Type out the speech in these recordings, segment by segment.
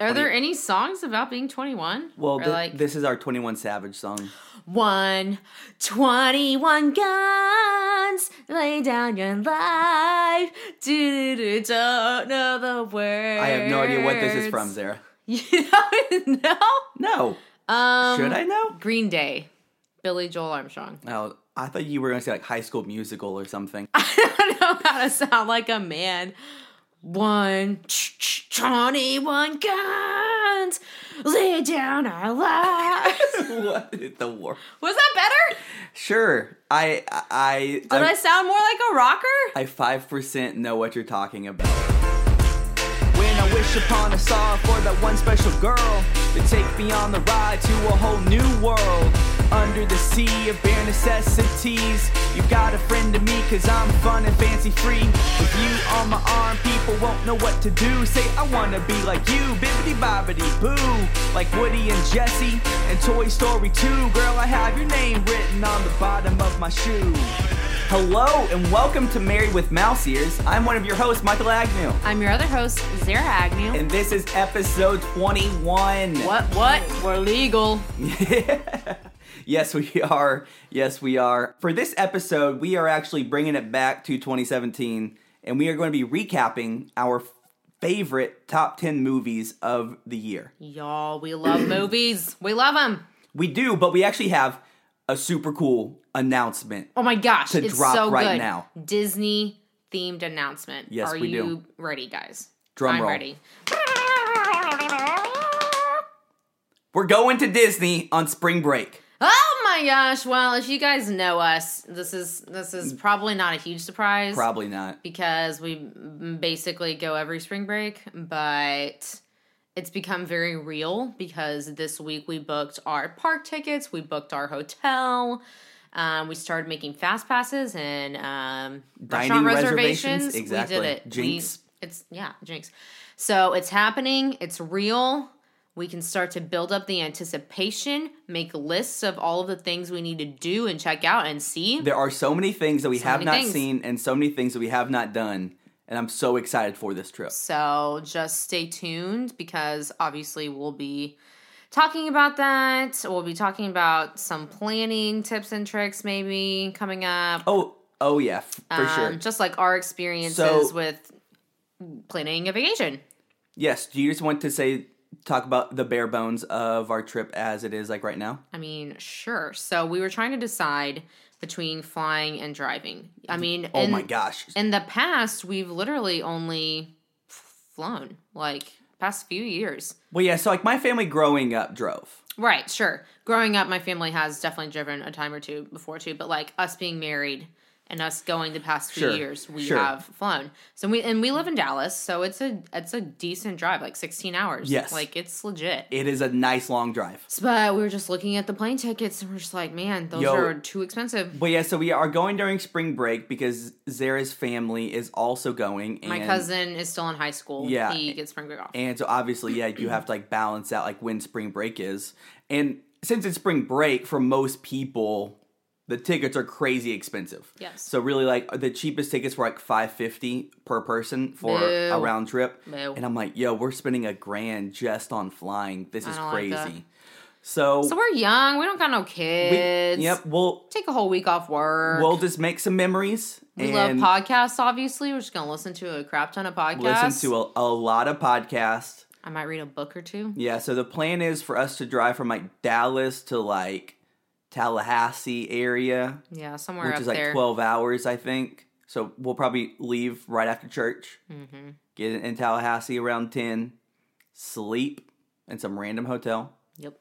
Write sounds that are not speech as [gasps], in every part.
Are there any songs about being 21? Well, thi- like this is our 21 Savage song. one, 21 guns, lay down your life. Do, do, do, don't know the words. I have no idea what this is from, Zara. [laughs] You don't know? No. Um, Should I know? Green Day, Billie Joe Armstrong. Oh, I thought you were going to say like High School Musical or something. [laughs] I don't know how to sound like a man. One, 21 guns, lay down our lives. [laughs] what in the war? Was that better? Sure. I I Did I, sound more like a rocker? I five percent know what you're talking about. When I wish upon a star for that one special girl to take me on the ride to a whole new world. Under the sea of bare necessities, you got a friend to me cause I'm fun and fancy free. With you on my arm, people won't know what to do. Say, I wanna be like you, bibbity bobbity boo. Like Woody and Jesse and Toy Story 2. Girl, I have your name written on the bottom of my shoe. Hello and welcome to Married with Mouse Ears. I'm one of your hosts, Michael Agnew, I'm your other host, Zara Agnew. and this is episode 21. what? What? We're legal. [laughs] Yes, we [laughs] are. Yes, we are. For this episode, we are actually bringing it back to 2017, and we are going to be recapping our favorite top 10 movies of the year. Y'all, we love [clears throat] movies. We love them. We do, but we actually have a super cool announcement. Oh my gosh, To it's drop so right good. now. Disney themed announcement. Yes, Are we do. you ready, guys? Drum I'm roll. ready. We're going to Disney on spring break. Oh my gosh! Well, if you guys know us, this is this is probably not a huge surprise. Probably not. because we basically go every spring break, but it's become very real because this week we booked our park tickets, we booked our hotel, um, we started making fast passes and um, Dining restaurant reservations, reservations. exactly. We did it. Jinx. We, it's yeah, jinx. So it's happening. It's real. We can start to build up the anticipation, make lists of all of the things we need to do and check out and see. There are so many things that we So have not things. seen and so many things that we have not done, and I'm so excited for this trip. So just stay tuned because obviously we'll be talking about that. We'll be talking about some planning tips and tricks maybe coming up. Oh, oh yeah, for Um, sure. Just like our experiences So- with planning a vacation. Yes. Do you just want to say talk about the bare bones of our trip as it is like right now? I mean, sure. So we were trying to decide between flying and driving. I mean, Oh in, my gosh. in the past, we've literally only flown like past few years. Well, yeah. So like my family growing up drove. Right, sure. Growing up, my family has definitely driven a time or two before too, but like us being married and us going the past few Sure, years, we sure. have flown. So we and we live in Dallas, so it's a it's a decent drive, like sixteen hours. Yes. like it's legit. It is a nice long drive. But we were just looking at the plane tickets, and we're just like, man, those Yo. are too expensive. But yeah, so we are going during spring break because Zara's family is also going. And, My cousin is still in high school. Yeah. he gets spring break off. And so obviously, yeah, you have to like balance out like when spring break is. And since it's spring break, for most people, the tickets are crazy expensive. Yes. So really, like the cheapest tickets were like five fifty per person for a round trip. Boo. And I'm like, yo, we're spending a grand just on flying. This I is like crazy. that. so, so we're young. We don't got no we- kids. yep, we'll Take a whole week off work. we'll just make some memories. we love podcasts. Obviously, we're just gonna listen to a crap ton of podcasts. Listen to a, a lot of podcasts. I might read a book or two. Yeah, so the plan is for us to drive from like Dallas to like Tallahassee area, Yeah, somewhere which is like there. 12 hours, I think. So we'll probably leave right after church, Mm-hmm. get in Tallahassee around 10, sleep in some random hotel, Yep.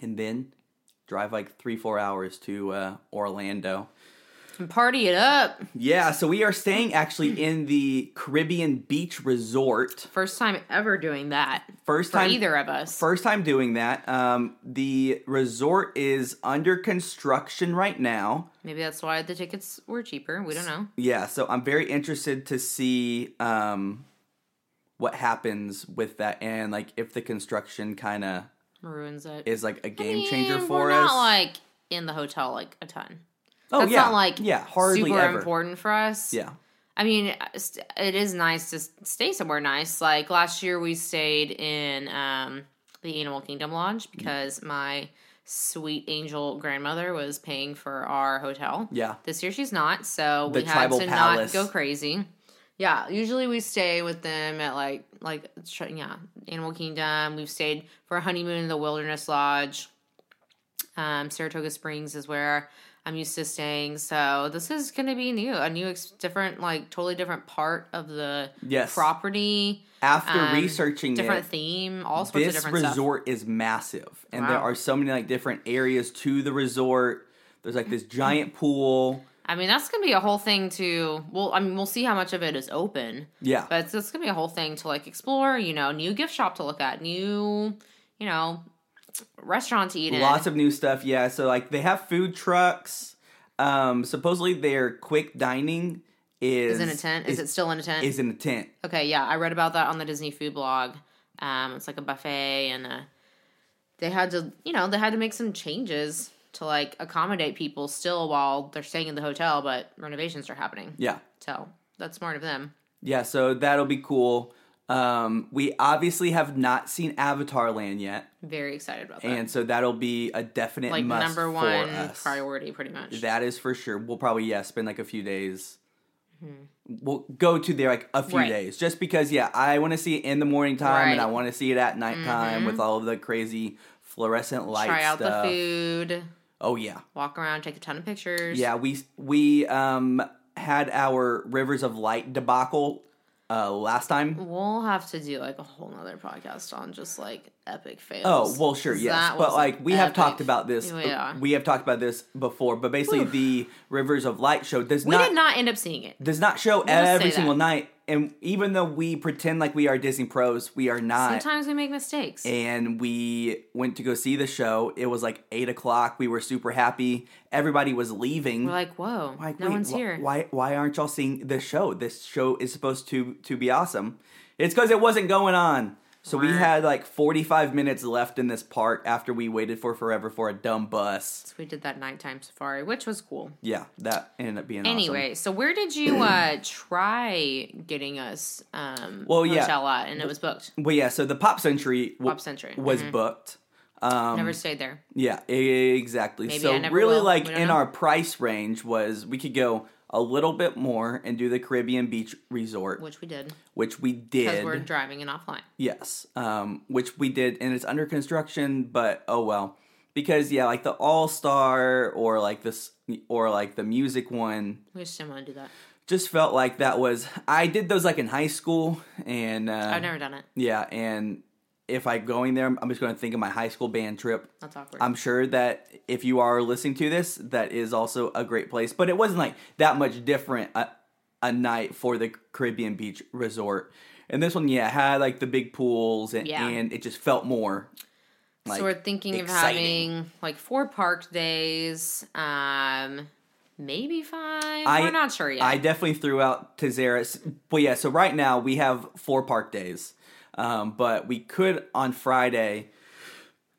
and then drive like three, four hours to uh, Orlando. And party it up. Yeah, so we are staying actually [clears throat] in the Caribbean Beach Resort. First time ever doing that First for time either of us. First time doing that. Um, the resort is under construction right now. Maybe that's why the tickets were cheaper. We don't know. Yeah, so I'm very interested to see um, what happens with that and like if the construction kind of Ruins it. is like a game I changer for we're us. Not like in the hotel like a ton. Oh That's yeah, not like yeah, hardly super ever. important for us. Yeah, I mean, it is nice to stay somewhere nice. Like last year, we stayed in um, the Animal Kingdom Lodge because my sweet angel grandmother was paying for our hotel. Yeah. This year she's not, so The we had to palace. not go crazy. Yeah, usually we stay with them at like like yeah, Animal Kingdom. We've stayed for a honeymoon in the Wilderness Lodge. Um, Saratoga Springs is where I'm used to staying. So this is going to be new, a new, ex- different, like totally different part of the Yes. property. After um, researching different it, theme, all sorts of this different stuff. resort is massive, and there are so many like different areas to the resort. There's like this giant [laughs] pool. I mean, that's gonna be a whole thing to. Well, I mean, we'll see how much of it is open, Yeah, but it's, it's gonna be a whole thing to like explore. You know, new gift shop to look at, new, you know, restaurant to eat in. lots of new stuff. Yeah, so like they have food trucks. Um, supposedly their quick dining is is in a tent. Is, it still in a tent? is in a tent. Okay, yeah, I read about that on the Disney food blog. Um, it's like a buffet, and uh, they had to, you know, they had to make some changes to like accommodate people still while they're staying in the hotel, but renovations are happening. Yeah, So that's smart of them. yeah. So that'll be cool. Um, we obviously have not seen Avatar Land yet, Very excited about that. and so that'll be a definite like must number one priority, pretty much. That is for sure. We'll probably yeah spend like a few days. We'll go to there like a few Mm-hmm. Right. days, just because yeah I want to see it in the morning time and I Mm-hmm. want to see it at nighttime with all of the crazy fluorescent light Try out stuff. the food, Oh yeah, walk around, take a ton of pictures. yeah. We we um had our Rivers of Light debacle uh last time. We'll have to do like a whole nother podcast on just like epic fails. Oh well, sure, yes, but like we have talked about this. Yeah. We have talked about this before, but basically the Rivers of Light show does We not did not end up seeing it. does not show every single night. And even though we pretend like we are Disney pros, we are not. Sometimes we make mistakes. And we went to go see the show. It was like eight o'clock. We were super happy. Everybody was leaving. We're like, whoa, Like, no one's wh- here. Why? Why aren't y'all seeing this show? This show is supposed to to be awesome. It's because it wasn't going on. So we had like forty five minutes left in this park after we waited for forever for a dumb bus. So we did that nighttime safari, which was cool. Yeah, that ended up being awesome. Anyway, so where did you uh try getting us um Well, yeah. hotel at and it was booked? Well, yeah. So the Pop Century w- Pop Century. was Mhm. booked. Um, Never stayed there. Yeah, e- exactly. Maybe so I never really, will. like We don't in know. our price range was we could go a little bit more and do the Caribbean Beach Resort, Which we did. which we did Because we're driving and offline. Yes, um, which we did, and it's under construction. But oh well, because yeah, like the All Star or like this or like the music one, We just didn't want to do that. just felt like that was I did those like in high school, and uh, I've never done it. yeah, and if I'm going there, I'm just going to think of my high school band trip. That's awkward. I'm sure that if you are listening to this, that is also a great place. But it wasn't like that much different a, a night for the Caribbean Beach Resort. And this one, yeah, had like the big pools and, Yeah. and it just felt more. Like, so we're thinking exciting. of having like four park days, um, maybe five. I- we're not sure yet. I definitely threw out Tazeras. But yeah, so right now we have four park days. Um, but we could on Friday,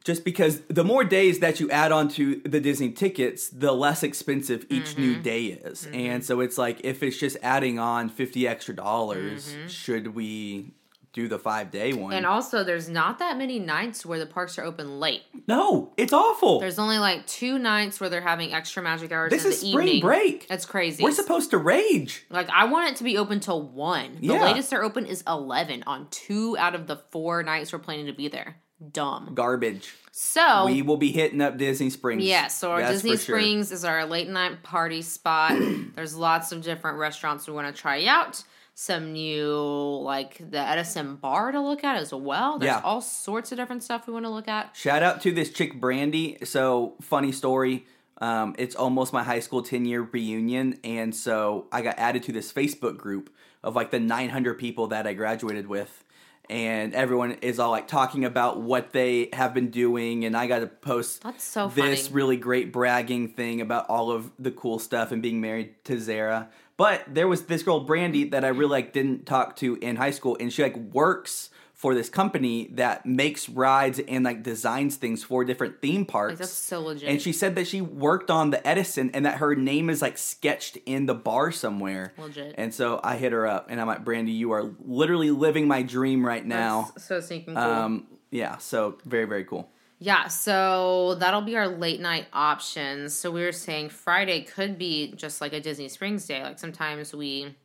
just because the more days that you add on to the Disney tickets, the less expensive each new Mm-hmm. day is. And so it's like, if it's just adding on 50 extra dollars, Mm-hmm. should we do the five day one? and also, there's not that many nights where the parks are open late. no, it's awful. There's only like two nights where they're having extra magic hours. This in is the spring evening. break. That's crazy. We're supposed to rage. Like I want it to be open till one. The Yeah. latest they're open is eleven on two out of the four nights we're planning to be there. Dumb. Garbage. So We will be hitting up Disney Springs. yeah, so our That's Disney for sure. Springs is our late night party spot. [clears throat] There's lots of different restaurants we want to try out. Some new like the Edison bar to look at as well. There's Yeah. all sorts of different stuff we want to look at. Shout out to this chick Brandy. So funny story. Um, it's almost my high school ten year reunion, and so I got added to this Facebook group of like the 900 people that I graduated with, and everyone is all like talking about what they have been doing, and I got to post That's so this funny. really great bragging thing about all of the cool stuff and being married to Zara. But there was this girl Brandy that I really like didn't talk to in high school, and she like works for this company that makes rides and like designs things for different theme parks. Like, that's so legit. and she said that she worked on the Edison and that her name is like sketched in the bar somewhere. Legit. And so I hit her up and I'm like, Brandy, you are literally living my dream right now. That's so sneaking cool. Um, yeah, so very, very cool. Yeah, so that'll be our late night options. So we were saying Friday could be just like a Disney Springs day. Like sometimes we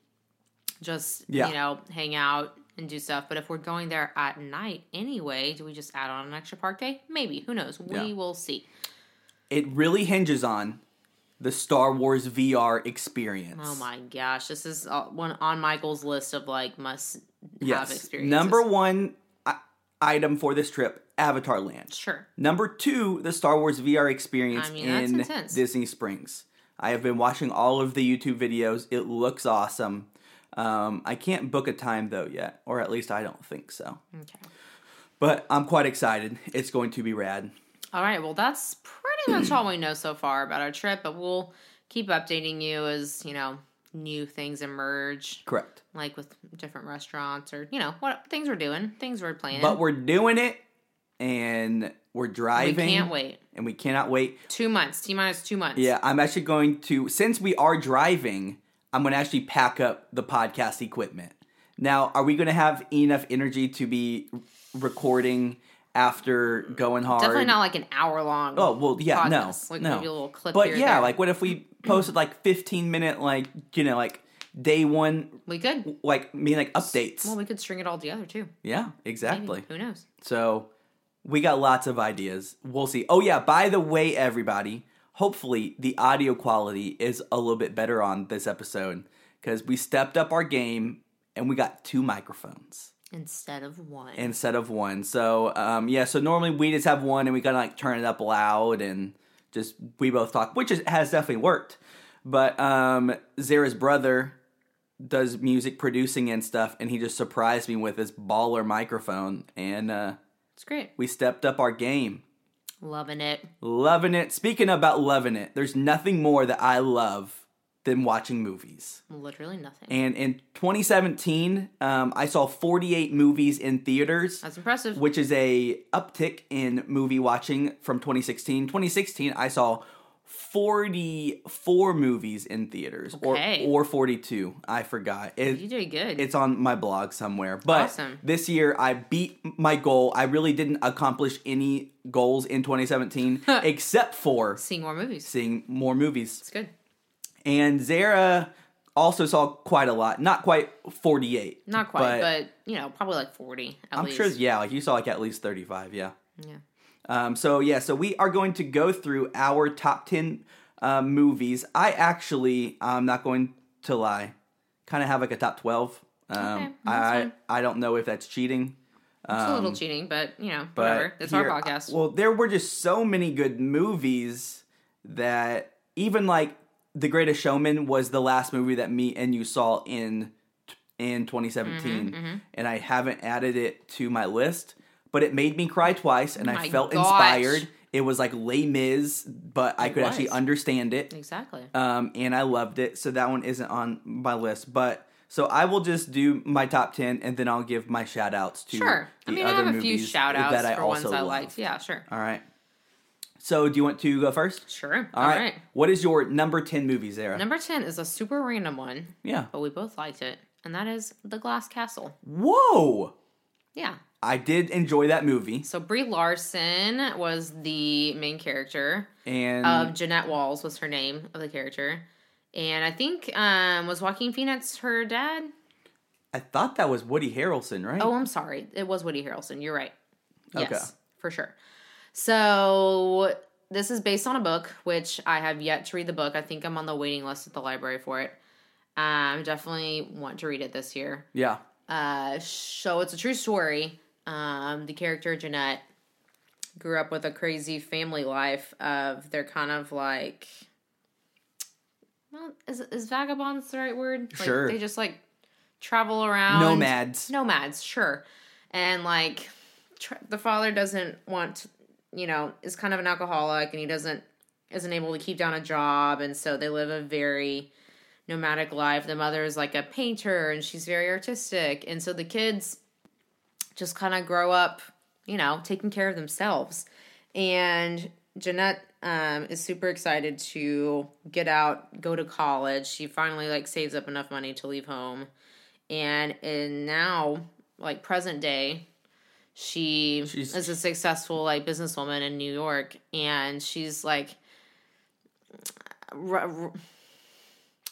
just, Yeah. you know, hang out and do stuff. But if we're going there at night anyway, do we just add on an extra park day? Maybe. Who knows? We Yeah. will see. It really hinges on the Star Wars VR experience. Oh my gosh. This is uh, one on Michael's list of like must have Yes. experiences. Number one item for this trip, Avatar Land. Sure. Number two, the Star Wars VR experience I mean, in. Disney Springs. I have been watching all of the YouTube videos. It looks awesome. Um, I can't book a time though yet, or at least I don't think so. Okay. But I'm quite excited. It's going to be rad. All right. Well, that's pretty much all we know so far about our trip, but we'll keep updating you as, you know, new things emerge, Correct. like with different restaurants or, you know, what things we're doing, things we're planning. But we're doing it, and we're driving. we can't wait. And we cannot wait. Two months, T minus two months. Yeah, I'm actually going to since we are driving, I'm going to actually pack up the podcast equipment. Now, are we going to have enough energy to be recording after going hard? Definitely not like an hour long. Oh well, yeah, podcast. no, Like no. maybe a little clip But yeah, there. like what if we posted like 15 minute, like you know, like day one, We could. like me like updates. Well, we could string it all together too. yeah, Maybe. exactly. Who knows? So we got lots of ideas. We'll see. Oh yeah, by the way, everybody, hopefully the audio quality is a little bit better on this episode because we stepped up our game and we got two microphones Instead of one. instead of one. So um, yeah, so normally we just have one and we gotta like turn it up loud and just we both talk, which is, has definitely worked. But um, Zara's brother does music producing and stuff, and he just surprised me with his baller microphone, and uh, it's great. we stepped up our game. Loving it. Loving it. Speaking about loving it, there's nothing more that I love than watching movies. Literally nothing. And in 2017, um, I saw 48 movies in theaters, That's impressive. which is a uptick in movie watching from 2016. 2016, I saw 44 movies in theaters, Okay. or or 42. I forgot. It, you did good. it's on my blog somewhere. But Awesome. this year I beat my goal. I really didn't accomplish any goals in 2017 [laughs] except for Seeing more movies. seeing more movies. It's good. And Zara also saw quite a lot. Not quite 48. Not quite, but, you know, probably like 40 at I'm least. sure yeah, like you saw like at least 35, yeah. Yeah. Um, so yeah, so we are going to go through our top 10 uh, movies. I actually, I'm not going to lie, kind of have like a top 12. Um, Okay, I fine. I don't know if that's cheating. It's a little cheating, but, you know, Um, But whatever. It's here- our podcast. Well, there were just so many good movies that even like The Greatest Showman was the last movie that me and you saw in in 2017, Mm-hmm, and I haven't added it to my list. But it made me cry twice, and I felt gosh. inspired. It was like Les Mis, but I It could actually understand it, exactly. um, and I loved it. So that one isn't on my list, but. So I will just do my top ten, and then I'll give my shout outs to Sure. I the mean, I other have a few movies shout outs that I for also ones I liked. Yeah, sure. All right. So, do you want to go first? Sure. All right. What is your number 10 movie, Zara? Number 10 is a super random one, yeah. but we both liked it, and that is The Glass Castle. Whoa! Yeah. I did enjoy that movie. So Brie Larson was the main character. And Of Jeanette Walls was her name of the character. And I think um was Joaquin Phoenix her dad? I thought that was Woody Harrelson, right? Oh, I'm sorry. It was Woody Harrelson. You're right. Yes, Okay. for sure. So this is based on a book, which I have yet to read the book. I think I'm on the waiting list at the library for it. Um, definitely want to read it this year. yeah. Uh, so it's a true story. Um, the character Jeanette grew up with a crazy family life of they're kind of like, well, is is vagabonds the right word? Like, Sure. They just like travel around. Nomads. Nomads, sure. And like, tr- the father doesn't want, you know, is kind of an alcoholic, and he doesn't isn't able to keep down a job, and so they live a very nomadic life. The mother is like a painter and she's very artistic. And so the kids just kind of grow up, you know, taking care of themselves. And Jeanette um, is super excited to get out, go to college. She finally like saves up enough money to leave home, and in now like present day, she She's- is a successful like businesswoman in New York, and she's like r- r-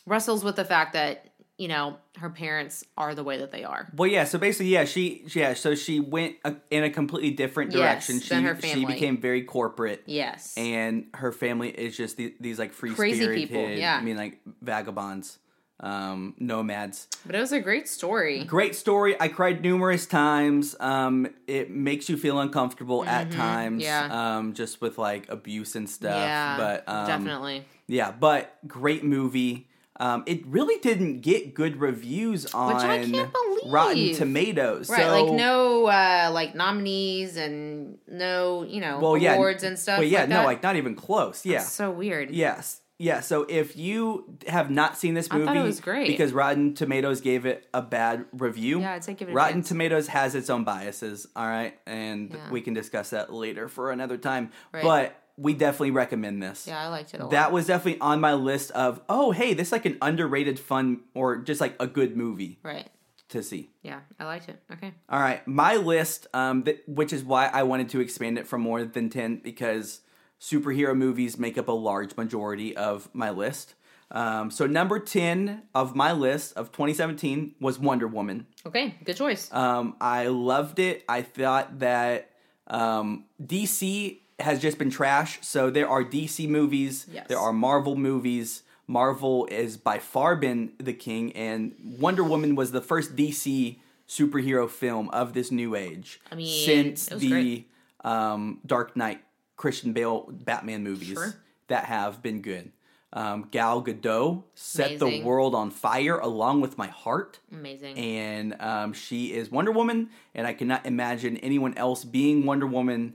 wrestles with the fact that you know her parents are the way that they are. Well, yeah. So basically, yeah, she, yeah. So she went a, in a completely different Yes, direction. she, than her she became very corporate. Yes. and her family is just the, these like free Crazy people, yeah. I mean, like vagabonds, um, nomads. but it was a great story. Great story. I cried numerous times. Um, it makes you feel uncomfortable at times. Mm-hmm. yeah. Um, just with like abuse and stuff. yeah. But um, definitely. Yeah, but great movie. Um, it really didn't get good reviews on I can't believe. Rotten Tomatoes. Right, so, like no uh like nominees and no, you know, well, yeah, awards and stuff. Well, yeah, like no, that. like not even close. Yeah, so weird. Yes. Yeah, so if you have not seen this I movie, thought it was great. because Rotten Tomatoes gave it a bad review. Yeah, I'd say give it a Rotten chance. Tomatoes has its own biases, all right, and Yeah. we can discuss that later for another time. Right. But we definitely recommend this. Yeah, I liked it a lot. That was definitely on my list of oh hey, this is like an underrated fun or just like a good movie right. to see. Yeah, I liked it. Okay. All right, my list, um, th- which is why I wanted to expand it from more than ten because superhero movies make up a large majority of my list. Um, so number ten of my list of 2017 was Wonder Woman. Okay, good choice. Um, I loved it. I thought that um, DC has just been trash. So there are DC movies, Yes. there are Marvel movies. Marvel is by far been the king, and Wonder Woman was the first DC superhero film of this new age. I mean, since it was the um, Dark Knight, Christian Bale Batman movies Sure. that have been good. Um, Gal Gadot set the world on fire along with my heart Amazing. and um, she is Wonder Woman, and I cannot imagine anyone else being Wonder Woman.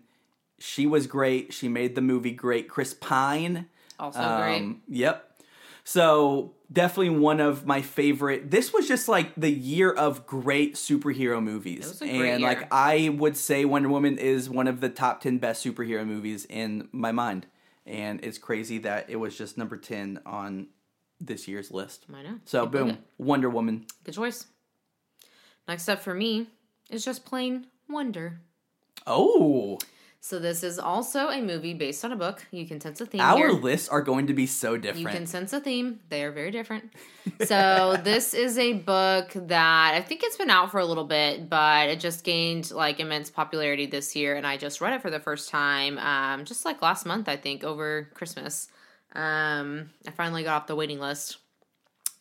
She was great. She made the movie great. Chris Pine, also um, great. Yep. So definitely one of my favorite. This was just like the year of great superhero movies, was a great and year. like I would say Wonder Woman is one of the top ten best superhero movies in my mind. And it's crazy that it was just number ten on this year's list. I know. So Can't boom. Wonder Woman. Good choice. Next up for me is just plain Wonder. Oh, So this is also a movie based on a book. You can sense a theme our here. lists are going to be so different. You can sense a theme. They are very different. [laughs] So this is a book that I think it's been out for a little bit, but it just gained like immense popularity this year, and I just read it for the first time, um, just like last month, I think, over Christmas. Um, I finally got off the waiting list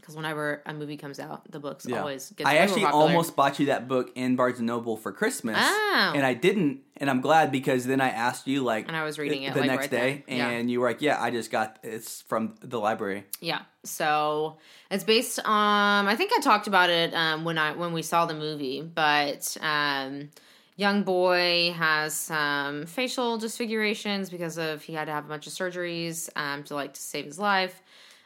because whenever a movie comes out, the books Yeah. always get. I actually popular. almost bought you that book in Barnes and Noble for Christmas, Oh. and I didn't, and I'm glad because then I asked you like, And I was reading it, the like, next right day. Yeah. and you were like, "Yeah, I just got it's from the library." Yeah. So it's based on I think I talked about it um, when I when we saw the movie, but um, young boy has some facial disfigurations because of he had to have a bunch of surgeries um, to like to save his life.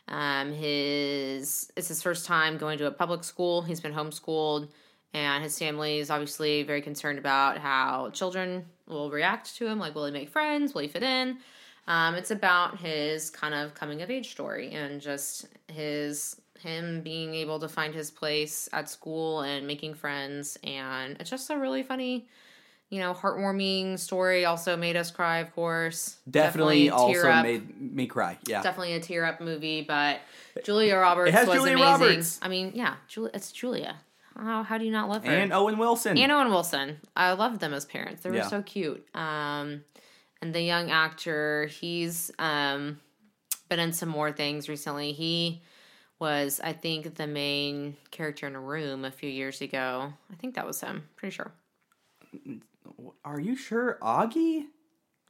Um, his it's his first time going to a public school. He's been homeschooled, and his family is obviously very concerned about how children will react to him. Like, will he make friends? Will he fit in? Um, it's about his kind of coming of age story and just his him being able to find his place at school and making friends and it's just a really funny you know heartwarming story also made us cry of course Definitely, tear also up. made me cry. Yeah, definitely a tear up movie but julia roberts It has was Julia amazing Roberts. i mean yeah julia it's julia how, how do you not love her and Owen Wilson. and Owen Wilson. I loved them as parents. They were Yeah. so cute. Um, and the young actor, he's um, been in some more things recently. He was, I think, the main character in a room a few years ago. I think that was him. Pretty sure. Are you sure, Augie?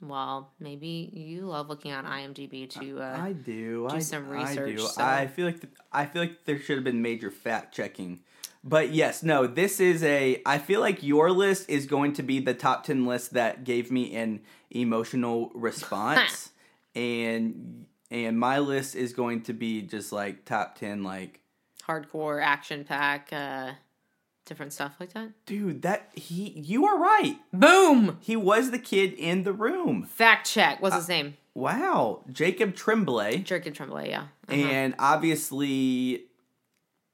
Well, maybe you love looking on IMDb to. Uh, I do. do I, some I research, do. so- I feel like I feel like there should have been major fact checking. But yes, no, this is a. I feel like your list is going to be the top ten list that gave me an emotional response, [laughs] and and my list is going to be just like top ten, like hardcore action pack. Uh, different stuff like that. Dude, that he you are right. Boom! He was the kid in the room. Fact check. What's his name? Wow, Jacob Tremblay. Jacob Tremblay. Yeah. Uh-huh. And obviously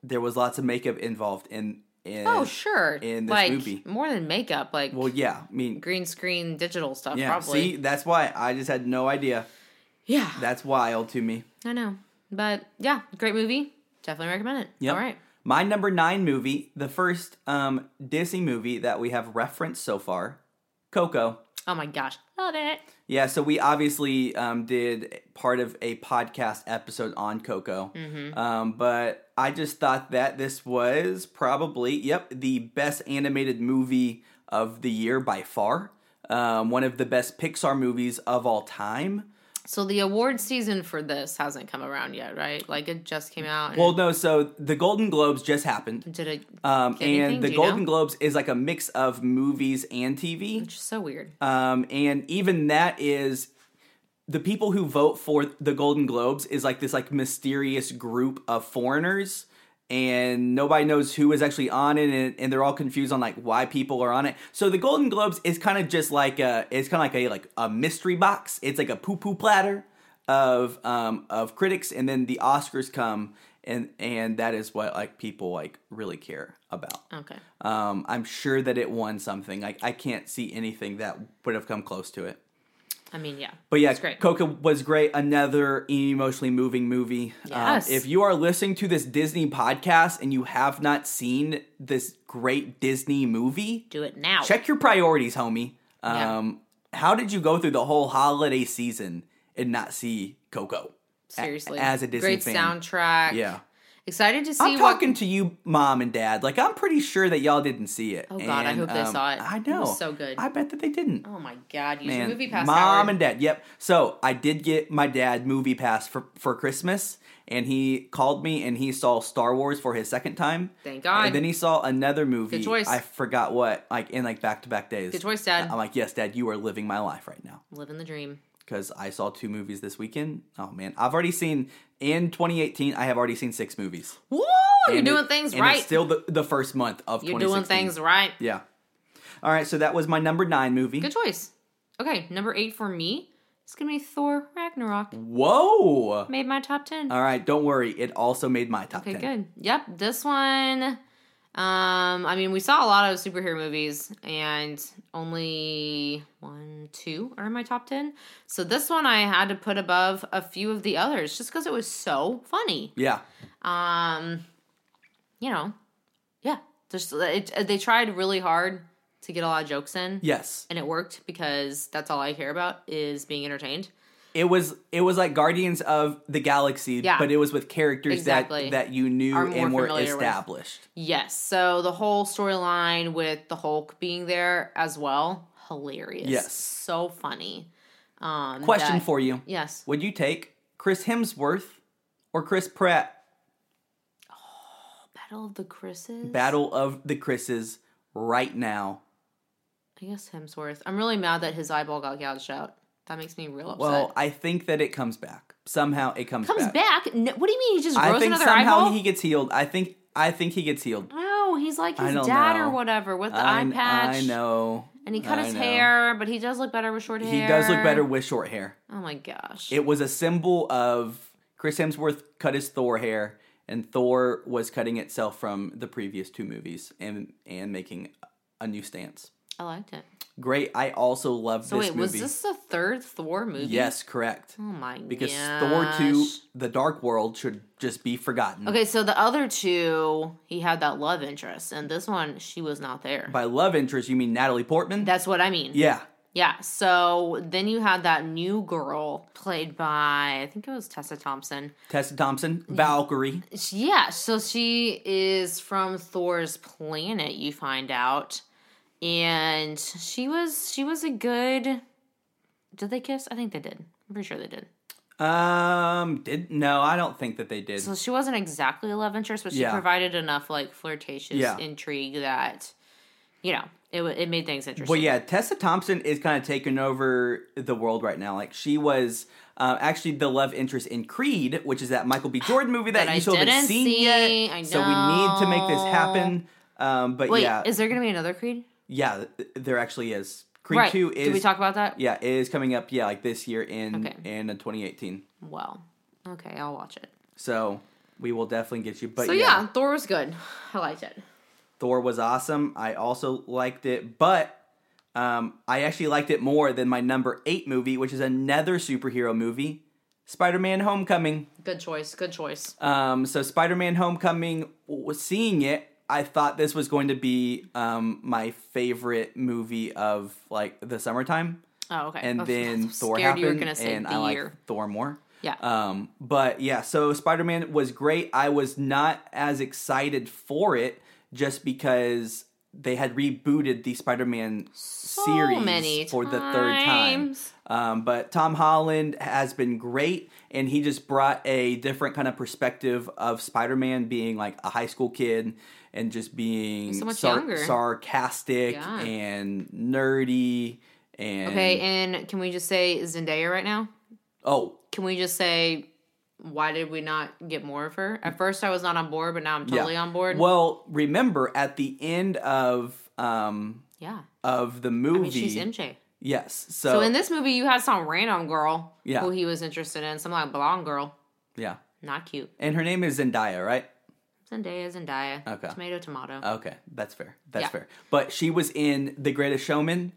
there was lots of makeup involved in in oh sure, in this like movie. more than makeup, like Well, yeah, I mean, green screen digital stuff. yeah. probably. See, that's why I just had no idea. Yeah, That's wild to me. I know. But yeah, great movie. Definitely recommend it. Yeah. All right. My number nine movie, the first um, Disney movie that we have referenced so far, Coco. Oh my gosh, love it. Yeah, so we obviously um, did part of a podcast episode on Coco, Mm-hmm. um, but I just thought that this was probably, yep, the best animated movie of the year by far. Um, one of the best Pixar movies of all time. So the award season for this hasn't come around yet, right? Like it just came out. Well, no, so the Golden Globes just happened. did it? Um, and the Golden know? Globes is like a mix of movies and TV. Which is so weird. Um, and even that is the people who vote for the Golden Globes is like this like mysterious group of foreigners and nobody knows who is actually on it and, and they're all confused on like why people are on it. So the Golden Globes is kind of just like a it's kind of like a like a mystery box. It's like a poo poo platter of um of critics and then the Oscars come and and that is what like people like really care about. Okay. Um, I'm sure that it won something. Like I can't see anything that would have come close to it. I mean, yeah. But yeah, great. Coco was great. Another emotionally moving movie. Yes. Um, if you are listening to this Disney podcast and you have not seen this great Disney movie, Do it now. check your priorities, homie. Yeah. Um, How did you go through the whole holiday season and not see Coco? A- Seriously. as a Disney Great fan. soundtrack. Yeah. Excited to see it. I'm what talking to you, mom and dad. Like I'm pretty sure that y'all didn't see it. Oh, God, I And, hope they um, saw it. I It know. was so good. I bet that they didn't. Oh my god, use Man, MoviePass. mom Howard. and dad. Yep. So I did get my dad MoviePass for for Christmas, and he called me and he saw Star Wars for his second time. Thank God. And then he saw another movie. Good choice. I forgot what, like in like back to back days. Good choice, Dad. I'm like, yes, Dad, you are living my life right now Living the dream. because I saw two movies this weekend. Oh man, I've already seen in 2018. I have already seen six movies. Woo! You're And doing it- things and right. It's still the, the first month of You're 2016. doing things right. Yeah. All right, so that was my number nine movie. Good choice. Okay, number eight for me is gonna be Thor Ragnarok. Whoa. Made my top ten. All right, don't worry. It also made my top Okay, 10. good. Yep, this one. Um, I mean, we saw a lot of superhero movies, and only one, two are in my top ten. So this one I had to put above a few of the others, just because it was so funny. Yeah. Um, you know, yeah, just it, they tried really hard to get a lot of jokes in, Yes. and it worked because that's all I care about is being entertained. It was it was like Guardians of the Galaxy, Yeah. but it was with characters Exactly. that that you knew and were familiar with. established. Yes. So the whole storyline with the Hulk being there as well, hilarious. Yes. So funny. Um, Question that- for you. Yes. Would you take Chris Hemsworth or Chris Pratt Oh, Battle of the Chris's. Battle of the Chris's right now? I guess Hemsworth. I'm really mad that his eyeball got gouged out. That makes me real upset. Well, I think that it comes back. Somehow it comes, back. Comes back. back. No, what do you mean? He just grows I think another somehow eyeball? he gets healed. I think I think he gets healed. No, he's like I his don't dad know. or whatever with the I, eye patch. I know. And he cut I his know. hair, but he does look better with short hair. He does look better with short hair. Oh my gosh. It was a symbol of Chris Hemsworth cut his Thor hair, and Thor was cutting itself from the previous two movies and and making a new stance. I liked it. Great. I also love So this wait, movie. was this the third Thor movie? Yes, correct. Oh my god. Because gosh. Thor two, The Dark World, should just be forgotten. Okay, so the other two, he had that love interest, and this one, she was not there. By love interest, you mean Natalie Portman? That's what I mean. yeah. Yeah. So then you had that new girl played by I think it was Tessa Thompson. Tessa Thompson, Valkyrie. Yeah. So she is from Thor's planet. You find out, and she was she was a good. Did they kiss? I think they did. I'm pretty sure they did. Um, did no, I don't think that they did. So she wasn't exactly a love interest, but she Yeah. provided enough like flirtatious Yeah. intrigue that you know it it made things interesting. Well, yeah, Tessa Thompson is kind of taking over the world right now. Like she was uh, actually the love interest in Creed, which is that Michael B. [gasps] Jordan movie that, That you still haven't seen see. yet. So we need to make this happen. Um, but Wait, yeah, is there going to be another Creed? Yeah, there actually is. Creed right. Two is. Did we talk about that? Yeah, it is coming up. Yeah, like this year in Okay. in 2018. Well, okay, I'll watch it. So we will definitely get you. But so yeah, yeah, Thor was good. I liked it. Thor was awesome. I also liked it, but um, I actually liked it more than my number eight movie, which is another superhero movie, Spider-Man: Homecoming. Good choice. Good choice. Um, so Spider-Man: Homecoming, was seeing it, I thought this was going to be um, my favorite movie of like the summertime, Oh, okay. and I then Thor happened, you were say and the I like year. Thor more. Yeah. Um, but yeah, so Spider Man was great. I was not as excited for it just because they had rebooted the Spider Man series many for the third time. Um, but Tom Holland has been great, and he just brought a different kind of perspective of Spider Man being like a high school kid and just being so much sar- younger. sarcastic Yeah. and nerdy. And Okay, and can we just say Zendaya right now? oh, Can we just say why did we not get more of her? At first, I was not on board, but now I'm totally on board. Well, remember at the end of um yeah, of the I movie, mean she's MJ. yes. So, So in this movie, you had some random girl Yeah. who he was interested in, some like blonde girl, yeah, not cute. and her name is Zendaya, right? Zendaya, Zendaya, Okay. tomato, tomato. Okay, that's fair. That's Yeah. fair. But she was in The Greatest Showman,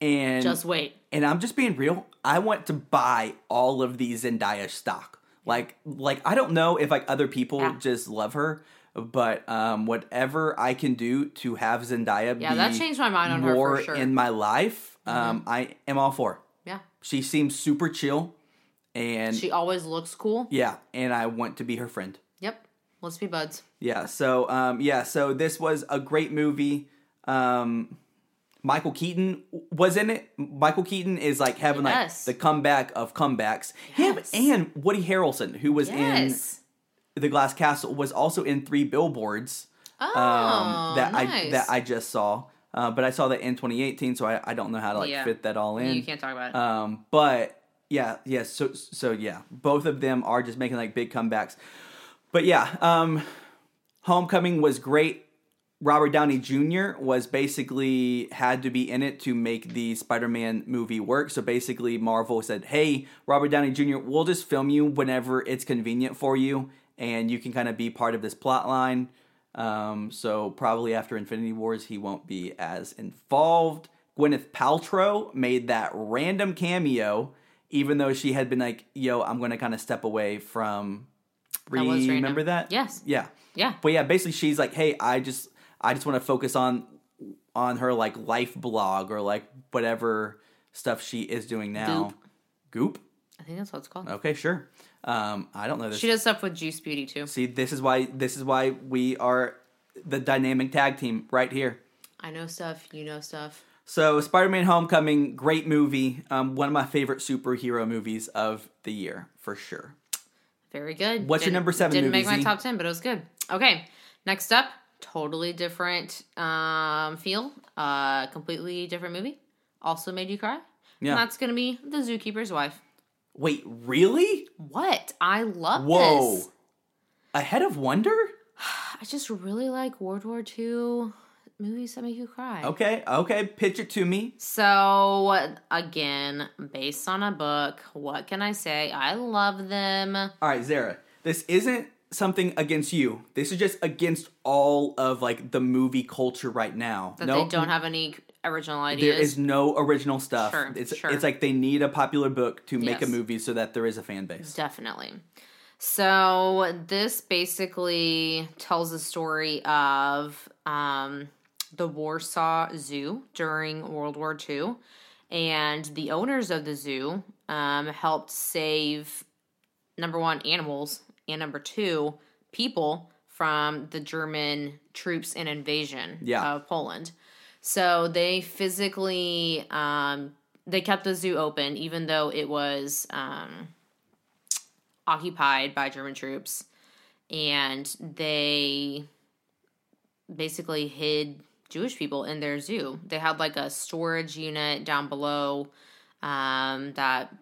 and Just wait. and I'm just being real. I want to buy all of these Zendaya stock. Like like I don't know if like other people Yeah. just love her, but um whatever I can do to have Zendaya Yeah, that changed my mind on her more for sure. Mm-hmm. in my life, um I am all for. yeah, She seems super chill, and she always looks cool. yeah, and I want to be her friend. Let's be buds. Yeah, so um, yeah, so this was a great movie. Um, Michael Keaton was in it. Michael Keaton is like having Yes. like the comeback of comebacks. Yes. Him and Woody Harrelson, who was Yes. in The Glass Castle, was also in Three Billboards. Oh, Um, that I that I just saw, uh, but I saw that in 2018, so I, I don't know how to like Yeah. fit that all in. you can't talk about it. Um, but yeah, yeah. So so yeah, both of them are just making like big comebacks. But yeah, um, Homecoming was great. Robert Downey Jr. was basically had to be in it to make the Spider-Man movie work. So basically, Marvel said, "Hey, Robert Downey Jr., we'll just film you whenever it's convenient for you, and you can kind of be part of this plot line." Um, so probably after Infinity Wars, he won't be as involved. Gwyneth Paltrow made that random cameo, even though she had been like, "Yo, I'm going to kind of step away from." That. Remember that? Yes. Yeah. Yeah. But yeah, basically she's like, "Hey, I just I just want to focus on on her like life blog or like whatever stuff she is doing now." Goop. I think that's what it's called. Okay, sure. Um, I don't know this. She does stuff with Juice Beauty too. See, this is why this is why we are the dynamic tag team right here. I know stuff. You know stuff. So, Spider-Man: Homecoming, great movie. Um, one of my favorite superhero movies of the year for sure. Very good. What's your Didn't- number seven Didn't movie, make my Z? top ten, but it was good. Okay, next up, totally different um, feel. Uh, completely different movie. Also made you cry. Yeah. And that's gonna be The Zookeeper's Wife. Wait, really? What? I love Whoa. this. Ahead of Wonder? [sighs] I just really like World War II movies that make you cry. Okay, okay, pitch it to me. So again, based on a book, what can I say? I love them. All right, Zara. This isn't something against you. This is just against all of like the movie culture right now. That no, they don't have any original there ideas. is no original stuff. Sure, it's sure. it's like they need a popular book to make a movie so that there is a fan base. Definitely. So this basically tells the story of um, the Warsaw Zoo during World War II, and the owners of the zoo um, helped save number one animals and number two people from the German troops and invasion Yeah. of Poland. So they physically um, they kept the zoo open even though it was um, occupied by German troops, and they basically hid Jewish people in their zoo. They had like a storage unit down below um, that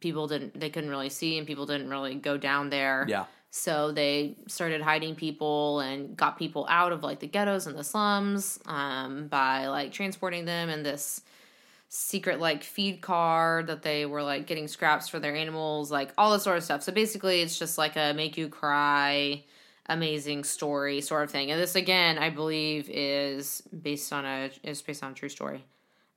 people didn't they couldn't really see, and people didn't really go down there. Yeah. So they started hiding people and got people out of like the ghettos and the slums um, by like transporting them in this secret like feed car that they were like getting scraps for their animals, like all this sort of stuff. So basically, it's just like a make you cry, amazing story sort of thing. And this again, I believe, is based on a is based on a true story.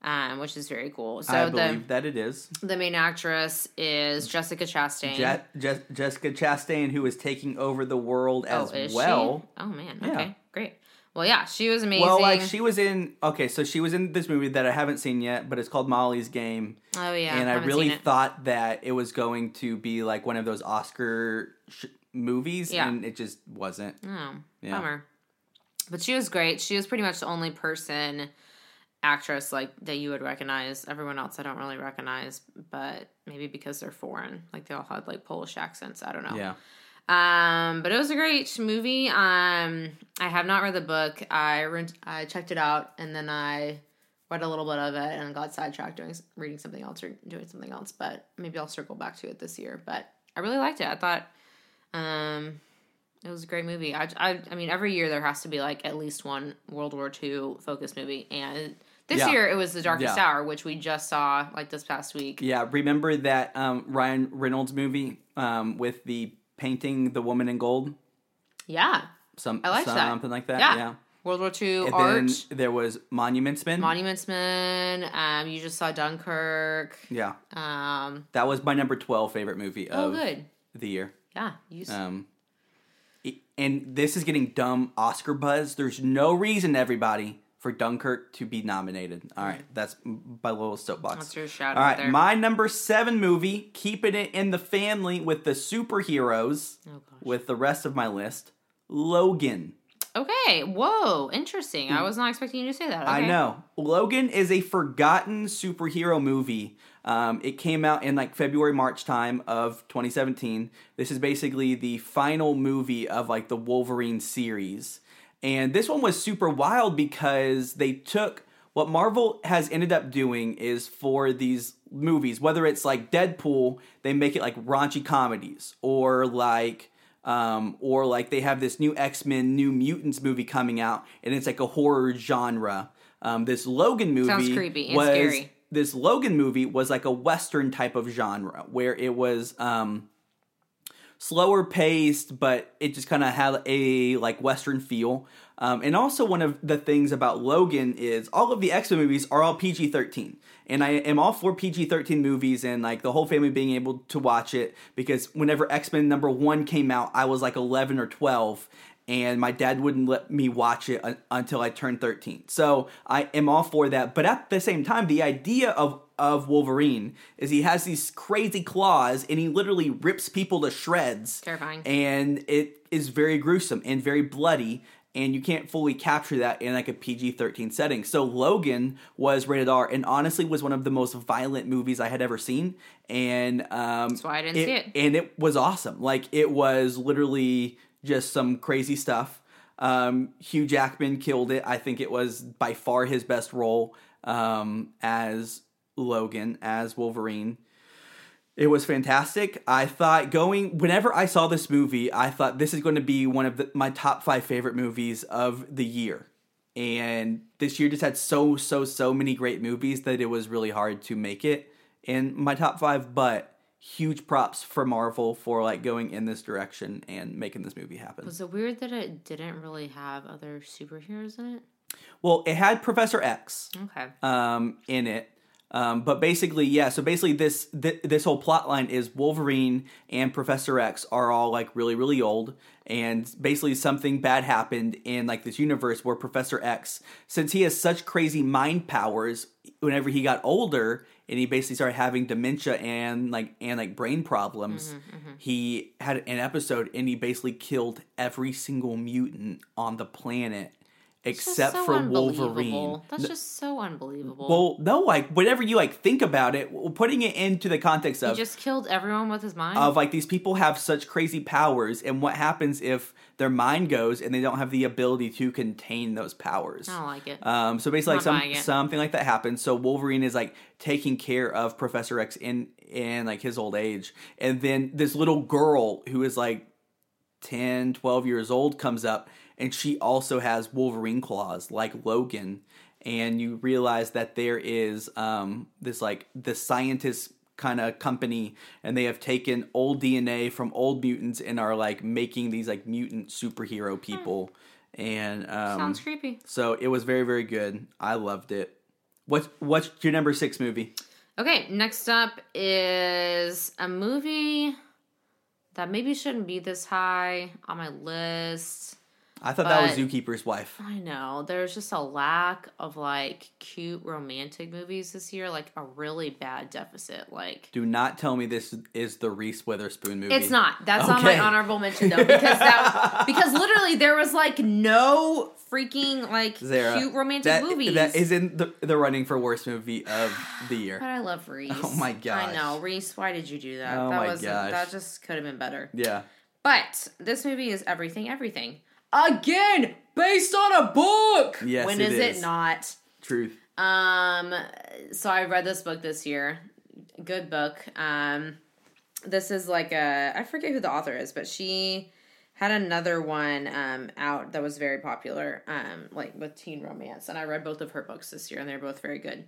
Um, which is very cool. So I the that it is. the main actress is Jessica Chastain. Je- Je- Jessica Chastain, who is taking over the world as oh, well. She? Oh man. Yeah. Okay, great. Well, yeah, she was amazing. Well, like she was in. Okay, so she was in this movie that I haven't seen yet, but it's called Molly's Game. oh yeah, and I really thought that it was going to be like one of those Oscar sh- movies, Yeah. and it just wasn't. Oh, Yeah. bummer. But she was great. She was pretty much the only person actress like that you would recognize. Everyone else I don't really recognize, but maybe because they're foreign. Like they all had like Polish accents. I don't know. Yeah, Um, but it was a great movie. Um, I have not read the book. I rent, I checked it out and then I read a little bit of it and got sidetracked doing reading something else or doing something else. But maybe I'll circle back to it this year. But I really liked it. I thought, um, it was a great movie. I, I, I mean, every year there has to be like at least one World War II focused movie, and this Yeah. year it was The Darkest Yeah. Hour, which we just saw like this past week. yeah. Remember that um, Ryan Reynolds movie um, with the painting the woman in gold, Yeah, some I liked that. something like that. Yeah. Yeah. World War II And art. then there was Monuments Men. Monuments Men. Um, you just saw Dunkirk. yeah, Um, that was my number twelve favorite movie oh, of good. the year. Yeah, Um, and this is getting dumb Oscar buzz. There's no reason, everybody, for Dunkirk to be nominated. All right, that's my little soapbox. That's your shout All right, there. my number seven movie, keeping it in the family with the superheroes, oh with the rest of my list, Logan. Okay. Whoa. Interesting. I was not expecting you to say that. I know. Logan is a forgotten superhero movie. Um, it came out in like February, March time of 2017. This is basically the final movie of like the Wolverine series. And this one was super wild because they took what Marvel has ended up doing is for these movies, whether it's like Deadpool, they make it like raunchy comedies, or like um, or like they have this new X Men, New Mutants movie coming out, and it's like a horror genre. Um, this Logan movie Sounds creepy and was scary. This Logan movie was like a Western type of genre where it was um, slower paced, but it just kind of had a like Western feel. Um, and also, one of the things about Logan is all of the X Men movies are all PG 13. And I am all for PG 13 movies and like the whole family being able to watch it because whenever X Men number one came out, I was like 11 or 12 and my dad wouldn't let me watch it un- until I turned 13. So I am all for that. But at the same time, the idea of of Wolverine is he has these crazy claws and he literally rips people to shreds. Terrifying. And it is very gruesome and very bloody. And you can't fully capture that in like a PG 13 setting. So Logan was rated R and honestly was one of the most violent movies I had ever seen. And um, That's why I didn't see it. And it was awesome. Like it was literally just some crazy stuff. Um, Hugh Jackman killed it. I think it was by far his best role um, as Logan, as Wolverine. It was fantastic. I thought going whenever I saw this movie, I thought this is going to be one of the, my top five favorite movies of the year. And this year just had so so so many great movies that it was really hard to make it in my top five. But huge props for Marvel for like going in this direction and making this movie happen. Was it weird that it didn't really have other superheroes in it? Well, it had Professor X. Okay. um, in it. Um, but basically, yeah. So basically, this th- this whole plot line is Wolverine and Professor X are all like really really old, and basically something bad happened in like this universe where Professor X, since he has such crazy mind powers, whenever he got older and he basically started having dementia and like and like brain problems, mm-hmm, mm-hmm. he had an episode and he basically killed every single mutant on the planet except so for. Wolverine. That's just so unbelievable. Well, no, like whenever you like think about it, putting it into the context of he just killed everyone with his mind. of like these people have such crazy powers, and what happens if their mind goes and they don't have the ability to contain those powers? I don't like it. Um, so basically, like some something like that happens. So Wolverine is like taking care of Professor X in in like his old age, and then this little girl who is like 10, 12 years old comes up and she also has Wolverine claws like Logan. And you realize that there is um, this like the scientist kind of company and they have taken old DNA from old mutants and are like making these like mutant superhero people. And um, Sounds creepy. so it was very, very good. I loved it. What's what's your number six movie? Okay, next up is a movie that maybe shouldn't be this high on my list. I thought that was Zookeeper's Wife. I know there's just a lack of like cute romantic movies this year, like a really bad deficit. Like Do not tell me this is the Reese Witherspoon movie. it's not. That's on my honorable mention though, because that [laughs] because literally there was like no freaking like Zara, cute romantic that, movies. That is in the, the running for worst movie of the year. But. I love Reese. Oh my gosh. I know Reese. Why did you do that? Oh that my gosh. That just could have been better. Yeah. But this movie is everything, everything. Again, based on a book. Yes, When it is is. it not? Truth. Um, so I read this book this year. Good book. Um, this is like a I forget who the author is, but she had another one um out that was very popular, um, like with teen romance, and I read both of her books this year, and they're both very good.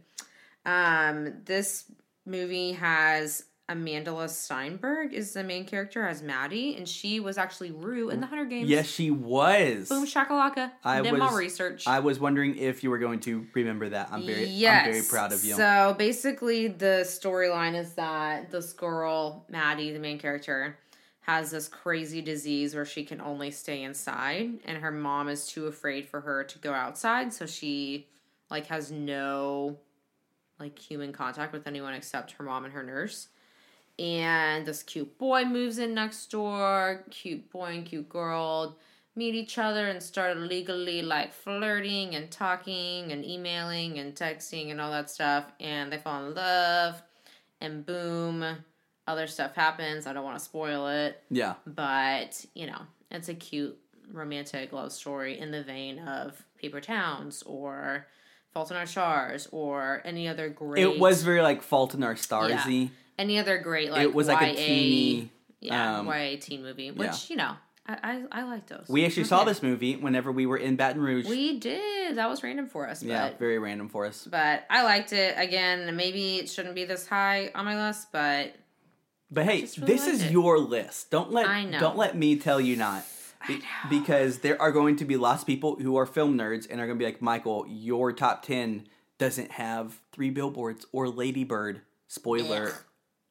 Um, this movie has Amandla Stenberg is the main character as Maddie, and she was actually Rue in the Hunger Games. Yes, she was. Boom shakalaka. I Did was my research. I was wondering if you were going to remember that. I'm very yes. I'm very proud of you. So basically, the storyline is that this girl, Maddie, the main character, has this crazy disease where she can only stay inside, and her mom is too afraid for her to go outside, so she like has no like human contact with anyone except her mom and her nurse. And this cute boy moves in next door. Cute boy and cute girl meet each other and start legally like flirting and talking and emailing and texting and all that stuff. And they fall in love. And boom, other stuff happens. I don't want to spoil it. yeah. But, you know, it's a cute romantic love story in the vein of Paper Towns or Fault in Our Stars or any other great. It was very like Fault in Our Starsy. Any other great like it was like a YA teeny yeah um, YA teen movie, which yeah. you know I I, I like those. We actually saw this movie whenever we were in Baton Rouge. We did. That was random for us, but yeah, very random for us. but I liked it. Again, maybe it shouldn't be this high on my list, but But hey, really this is it. your list. Don't let I know. don't let me tell you not. Be- because there are going to be lots of people who are film nerds and are going to be like, Michael, your top 10 doesn't have Three Billboards or Lady Bird. Spoiler.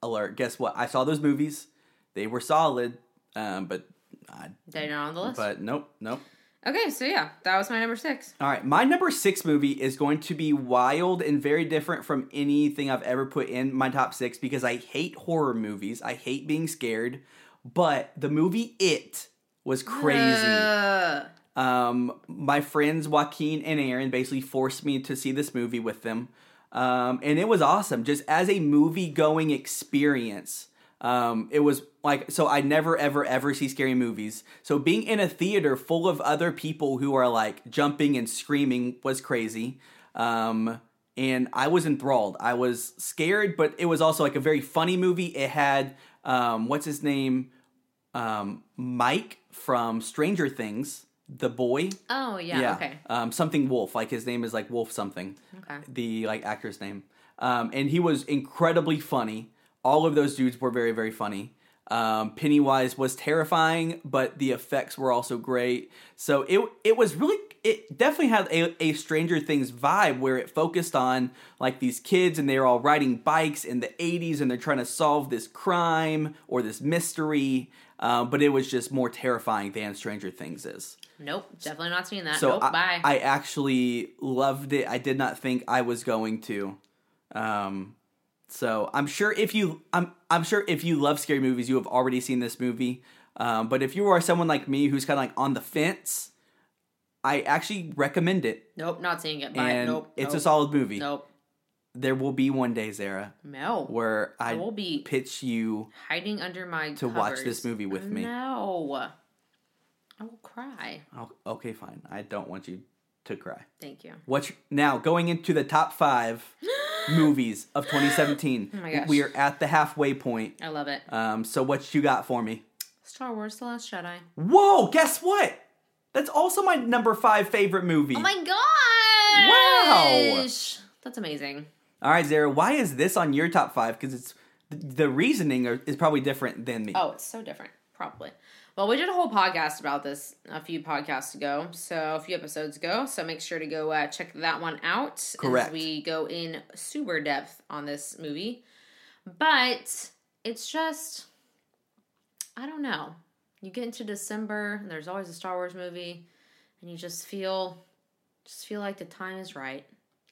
Alert. Guess what? I saw those movies. They were solid, um, but I, they're not on the list. but nope, nope. okay, so yeah, that was my number six. All right, my number six movie is going to be wild and very different from anything I've ever put in my top six because I hate horror movies. I hate being scared, but the movie It was crazy. Ugh. Um, my friends Joaquin and Aaron basically forced me to see this movie with them, um, and it was awesome. Just as a movie going experience, um, it was like so. I never ever ever see scary movies. So being in a theater full of other people who are like jumping and screaming was crazy. Um, and I was enthralled. I was scared, but it was also like a very funny movie. It had um, what's his name, um, Mike from Stranger Things, the boy. Oh yeah, okay, Um, something Wolf, like his name is like Wolf something. okay. The like actor's name. Um, and he was incredibly funny. All of those dudes were very, very funny. Um, Pennywise was terrifying, but the effects were also great. So it it was really it definitely had a, a Stranger Things vibe where it focused on like these kids and they're all riding bikes in the 80s and they're trying to solve this crime or this mystery. Um, but it was just more terrifying than Stranger Things is. Nope, definitely not seeing that. So nope, I, bye. I actually loved it. I did not think I was going to. Um, so I'm sure if you I'm I'm sure if you love scary movies, you have already seen this movie. Um, but if you are someone like me who's kind of like on the fence, I actually recommend it. nope, not seeing it. Bye. and nope, it's nope, a solid movie. Nope, There will be one day, Zara, no. where I, I will be pitch you. hiding under my to watch this movie with me. No, I will cry. Oh, okay, fine. I don't want you to cry. Thank you. What's now going into the top five [gasps] movies of 2017? Oh my gosh. We are at the halfway point. I love it. Um, so what you got for me? Star Wars: The Last Jedi. Whoa, guess what? That's also my number five favorite movie. Oh my gosh! Wow. That's amazing. All right, Zara, why is this on your top five? Because it's the reasoning is probably different than me. Oh, it's so different, probably. Well, we did a whole podcast about this a few podcasts ago, so a few episodes ago. So make sure to go uh, check that one out. Correct. As we go in super depth on this movie, but it's just, I don't know. You get into December, and there's always a Star Wars movie, and you just feel, just feel like the time is right.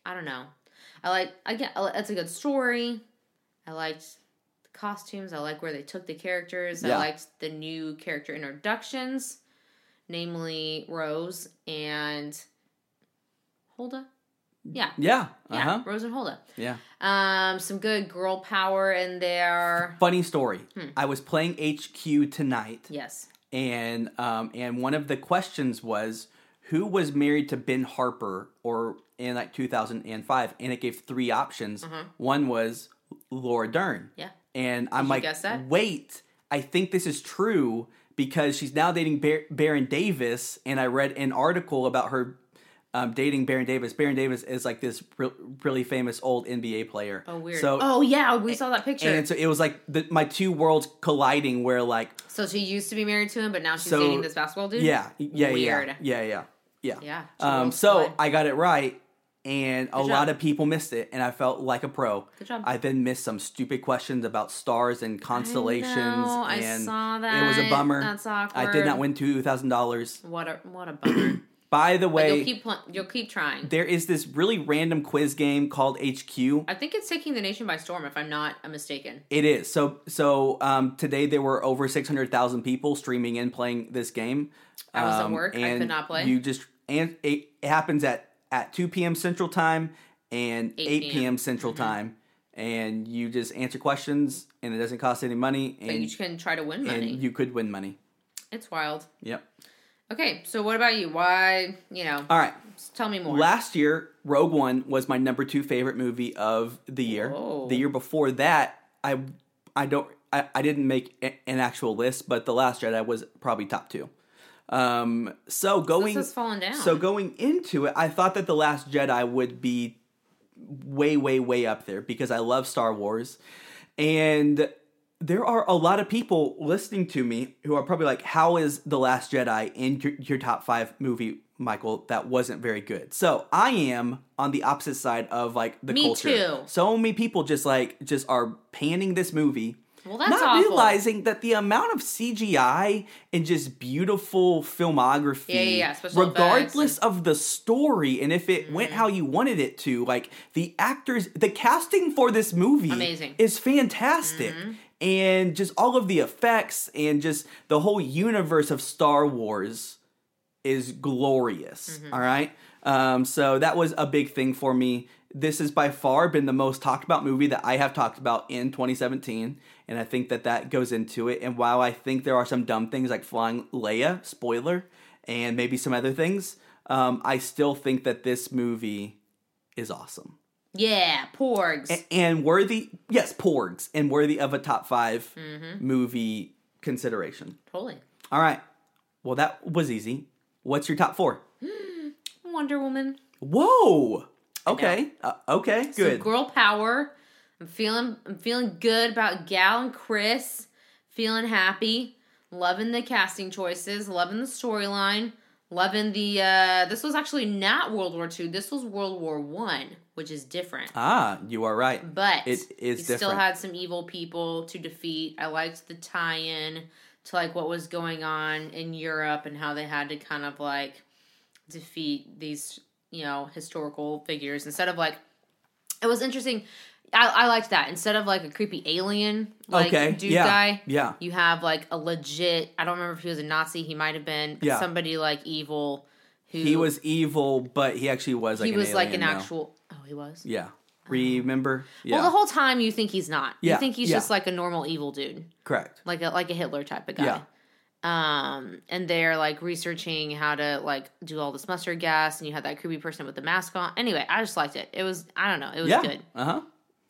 I don't know. I like. I get. It's a good story. I liked costumes. I like where they took the characters. I liked the new character introductions, namely Rose and Holdo. Yeah. Yeah. Yeah, huh. Rose and Holdo. Yeah. Um, some good girl power in there. Funny story. Hmm. I was playing HQ tonight, Yes. and um, and one of the questions was who was married to Ben Harper or in like 2005, and it gave three options. One was Laura Dern. Yeah. And I'm you like, guess that? wait, I think this is true because she's now dating Bar- Baron Davis, and I read an article about her um, dating Baron Davis. Baron Davis is like this re- really famous old NBA player. Oh, weird. So, oh, yeah, we saw that picture. and so it was like the, my two worlds colliding, where like, so she used to be married to him, but now she's So- dating this basketball dude. yeah, yeah, Weird. yeah, yeah, yeah, yeah. Yeah, Um, so collide. I got it right, and a Good lot of people missed it, and I felt like a pro. Good job. I then missed some stupid questions about stars and constellations, I and saw it was a bummer. That's awkward. I did not win two thousand dollars. What a what a bummer. [clears throat] By the but way, you'll keep pl- you'll keep trying. there is this really random quiz game called HQ. I think it's taking the nation by storm, if I'm not mistaken. It is so. So um, today there were over six hundred thousand people streaming in playing this game. I was at Um, work. I could not play. You just and it happens at at two p.m. Central Time and 8 eight p.m. p.m. Central Mm-hmm. Time, and you just answer questions, and it doesn't cost any money, and you can try to win money. and you could win money. it's wild. Yep. Okay, so what about you? Why, you know, All right. tell me more. Last year, Rogue One was my number two favorite movie of the year. Whoa. The year before that, I I don't I, I didn't make an actual list, but The Last Jedi was probably top two. Um, so going this has fallen down. so going into it, I thought that The Last Jedi would be way, way, way up there because I love Star Wars. And there are a lot of people listening to me who are probably like, How is The Last Jedi in your, your top five movie, Michael? That wasn't very good. So I am on the opposite side of like the Me culture. too. So many people just like just are panning this movie. Well, that's not awful. realizing that the amount of CGI and just beautiful filmography, Yeah, yeah, yeah, regardless of the story and if it Mm-hmm. went how you wanted it to, like the actors, the casting for this movie Amazing. is fantastic. Mm-hmm. And just all of the effects and just the whole universe of Star Wars is glorious. Mm-hmm. all right. Um, so that was a big thing for me. This has by far been the most talked about movie that I have talked about in 2017, and I think that that goes into it. And while I think there are some dumb things like flying Leia, spoiler, and maybe some other things, um, I still think that this movie is awesome yeah, porgs. A- and worthy. Yes, porgs, and worthy of a top 5 Mm-hmm. movie consideration. totally. All right. Well, that was easy. What's your top four? [gasps] Wonder Woman. Whoa. Okay. Uh, okay. Good. So girl power. I'm feeling I'm feeling good about Gal and Chris. Feeling happy. Loving the casting choices. Loving the storyline. Loving the uh this was actually not World War II. This was World War One, which is different. ah, you are right. But It is you still had some evil people to defeat. I liked the tie-in to like what was going on in Europe and how they had to kind of like defeat these, you know, historical figures instead of like it was interesting. I, I liked that instead of like a creepy alien like Okay, dude yeah, guy. yeah. you have like a legit. I don't remember if he was a Nazi. He might have been Yeah. somebody like evil. Who He was evil, but he actually was like he an was like an actual. Oh, he was. Yeah. Oh. Remember? Yeah. Well, the whole time you think he's not. Yeah, You think he's yeah. just like a normal evil dude, Correct. like a like a Hitler type of guy. Yeah. Um, and they're like researching how to like do all this mustard gas, and you had that creepy person with the mask on. Anyway, I just liked it. It was I don't know, it was Yeah. good. Uh huh.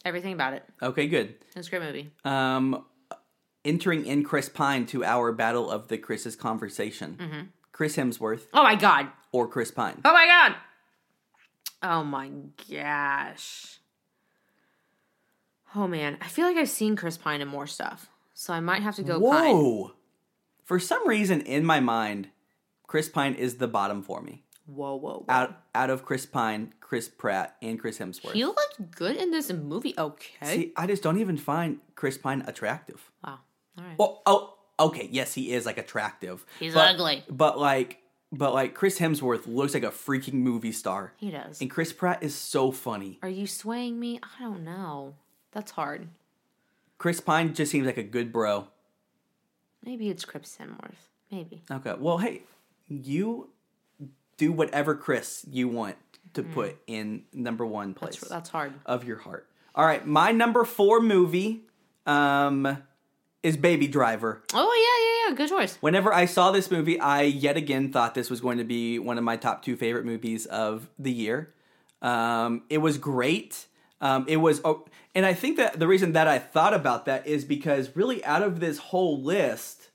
Everything about it. Okay. Good. It was a great movie. Um, entering in Chris Pine to our battle of the Chris's conversation. Mm-hmm. Chris Hemsworth Oh my god. or Chris Pine. Oh my god. Oh my gosh. Oh man, I feel like I've seen Chris Pine in more stuff, so I might have to go Pine. For some reason in my mind, Chris Pine is the bottom for me. Whoa, whoa, whoa. Out out of Chris Pine, Chris Pratt, and Chris Hemsworth. He looked good in this movie. Okay. See, I just don't even find Chris Pine attractive. wow. All right. Well, oh, okay, yes, he is like attractive. He's but- ugly. But like, but like Chris Hemsworth looks like a freaking movie star, he does. and Chris Pratt is so funny. Are you swaying me? I don't know. That's hard. Chris Pine just seems like a good bro. Maybe it's Chris Hemsworth. Maybe. Okay, well, hey, you do whatever Chris you want to put in number one place Mm. That's that's hard. of your heart. All right, my number four movie um, is Baby Driver. Oh yeah, yeah, yeah. Good choice. Whenever I saw this movie, I yet again thought this was going to be one of my top two favorite movies of the year. Um, it was great. Um, it was, oh, and I think that the reason that I thought about that is because really, out of this whole list,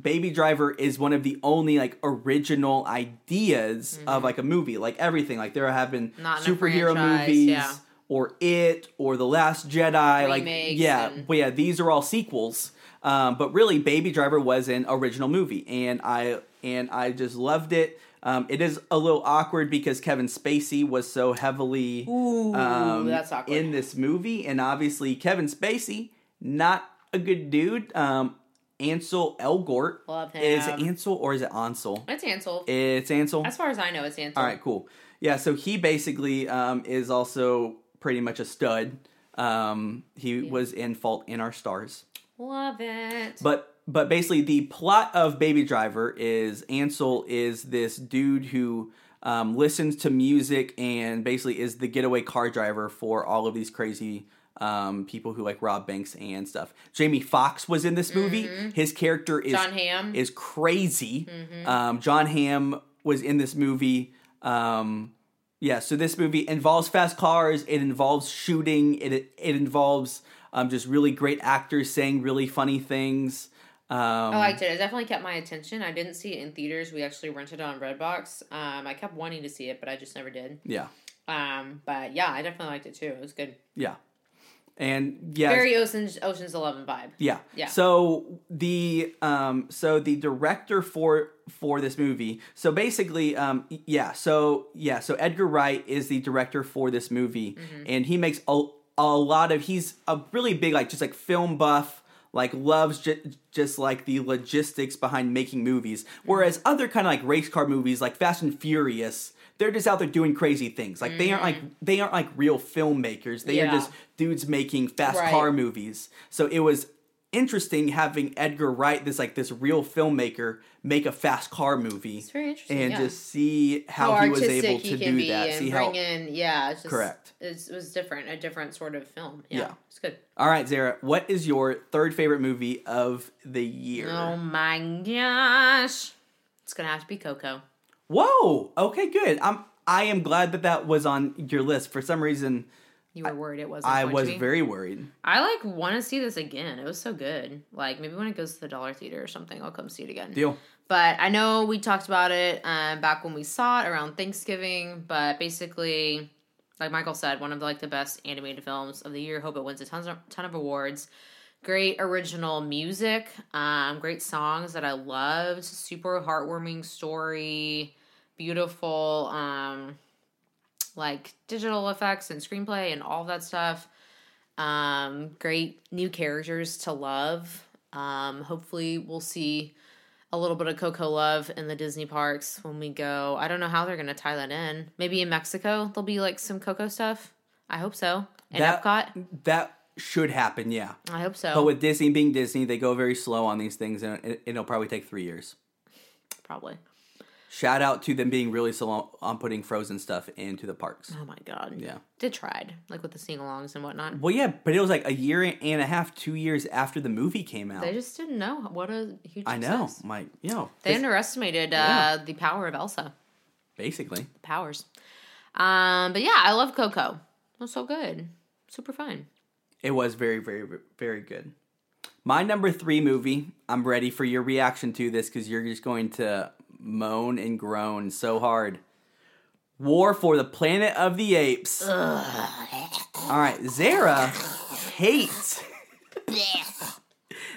Baby Driver is one of the only like original ideas of like a movie. Like everything, like there have been Mm-hmm. Not superhero movies. yeah. Or it, or the Last Jedi, like yeah, and- but yeah, these are all sequels. Um, but really, Baby Driver was an original movie, and I and I just loved it. Um, it is a little awkward because Kevin Spacey was so heavily Ooh, um, in this movie, and obviously Kevin Spacey, not a good dude. Um, Ansel Elgort Love is it Ansel or is it Ansel? It's Ansel. It's Ansel. as far as I know, it's Ansel. All right, cool. Yeah, so he basically um, is also pretty much a stud. Um, he was in Fault in Our Stars. Love it. But but basically the plot of Baby Driver is Ansel is this dude who um, listens to music and basically is the getaway car driver for all of these crazy um, people who like rob banks and stuff. Jamie Foxx was in this movie. His character is Mm-hmm. Jon Hamm. Mm-hmm. is crazy. Um, Jon Hamm was in this movie. Um, yeah, so this movie involves fast cars. It involves shooting. It it involves um, just really great actors saying really funny things. Um, I liked it. It definitely kept my attention. I didn't see it in theaters. We actually rented it on Redbox. Um, I kept wanting to see it, but I just never did. yeah, Um, but yeah, I definitely liked it too. It was good. yeah, and yeah, Very Ocean's Ocean's Eleven vibe. Yeah. Yeah. So the um so the director for for this movie. So basically um yeah, so yeah, so Edgar Wright is the director for this movie Mm-hmm. and he makes a a lot of he's a really big like just like film buff like loves ju- just like the logistics behind making movies whereas Mm-hmm. other kind of like race car movies like Fast and Furious they're just out there doing crazy things like they aren't like they aren't like real filmmakers they are Mm-hmm. Just dudes making fast Right. car movies. So it was interesting having Edgar Wright, this like this real filmmaker, make a fast car movie. It's very interesting. and yeah. just see how, he was able to he can do be that. and See bring how in yeah, it's just, Correct. It was different, a different sort of film. Yeah, Yeah. it's good. All right, Zara, what is your third favorite movie of the year? Oh my gosh, it's gonna have to be Coco. Whoa. Okay, good. I'm I am glad that that was on your list. For some reason, You were worried it wasn't. I was very worried. I like want to see this again. It was so good. Like maybe when it goes to the dollar theater or something, I'll come see it again. Deal. But I know we talked about it um, back when we saw it around Thanksgiving. But basically, like Michael said, one of the, like the best animated films of the year. Hope it wins a ton of ton of awards. Great original music, um, great songs that I loved. Super heartwarming story, beautiful, um, like digital effects and screenplay and all that stuff. Um, great new characters to love. Um, hopefully, we'll see a little bit of Coco love in the Disney parks when we go. I don't know how they're going to tie that in. Maybe in Mexico, there'll be like some Coco stuff. I hope so. In that Epcot, that should happen, yeah. I hope so. But with Disney being Disney, they go very slow on these things, and it, it'll probably take three years. Probably. Shout out to them being really slow on putting Frozen stuff into the parks. Oh my god. Yeah. They tried, like with the sing-alongs and whatnot. Well, yeah, but it was like a year and a half, two years after the movie came out. They just didn't know what a huge. I know, success. my you know, They this- underestimated Yeah. uh, the power of Elsa. basically. The Powers. Um, but yeah, I love Coco. It was so good. Super fun. It was very, very, very good. My number three movie, I'm ready for your reaction to this because you're just going to moan and groan so hard. War for the Planet of the Apes. All right, Zara hates.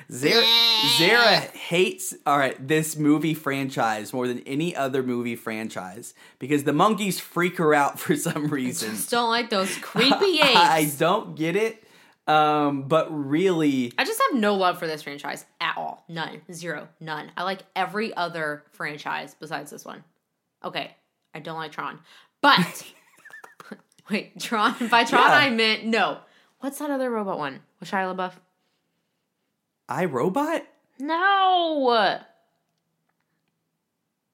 Zara, Zara hates all right this movie franchise more than any other movie franchise because the monkeys freak her out [laughs] for some reason. Just don't like those creepy [laughs] apes. I don't get it. Um, but really, I just have no love for this franchise at all. None. Zero. None. I like every other franchise besides this one. Okay. I don't like Tron. But [laughs] wait, Tron by Tron Yeah. I meant no. What's that other robot one? With Shia LaBeouf? I Robot, No.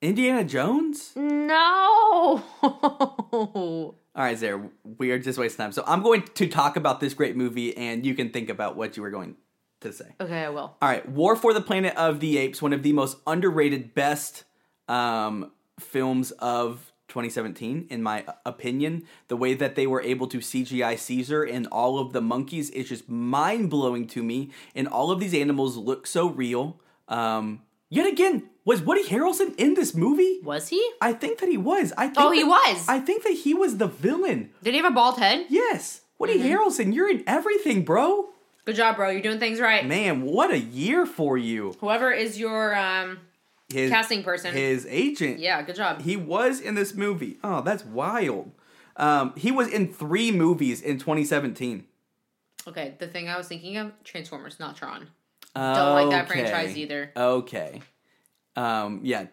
Indiana Jones. No. [laughs] All right, Zara, we are just wasting time. So I'm going to talk about this great movie, and you can think about what you were going to say. okay, I will. All right, War for the Planet of the Apes, one of the most underrated, best um, films of 2017, in my opinion. The way that they were able to CGI Caesar and all of the monkeys is just mind blowing to me, and all of these animals look so real. Um, yet again, was Woody Harrelson in this movie? Was he? I think that he was. I think Oh, he was. I think that he was the villain. Did he have a bald head? Yes, Woody Mm-hmm. Harrelson, you're in everything, bro. Good job, bro. You're doing things right. Man, what a year for you. Whoever is your um His casting person. his agent. yeah, good job. He was in this movie. Oh, that's wild. Um, he was in three movies in 2017. Okay, the thing I was thinking of, Transformers, not Tron. Don't like that Okay. franchise either. Okay. Um, yeah,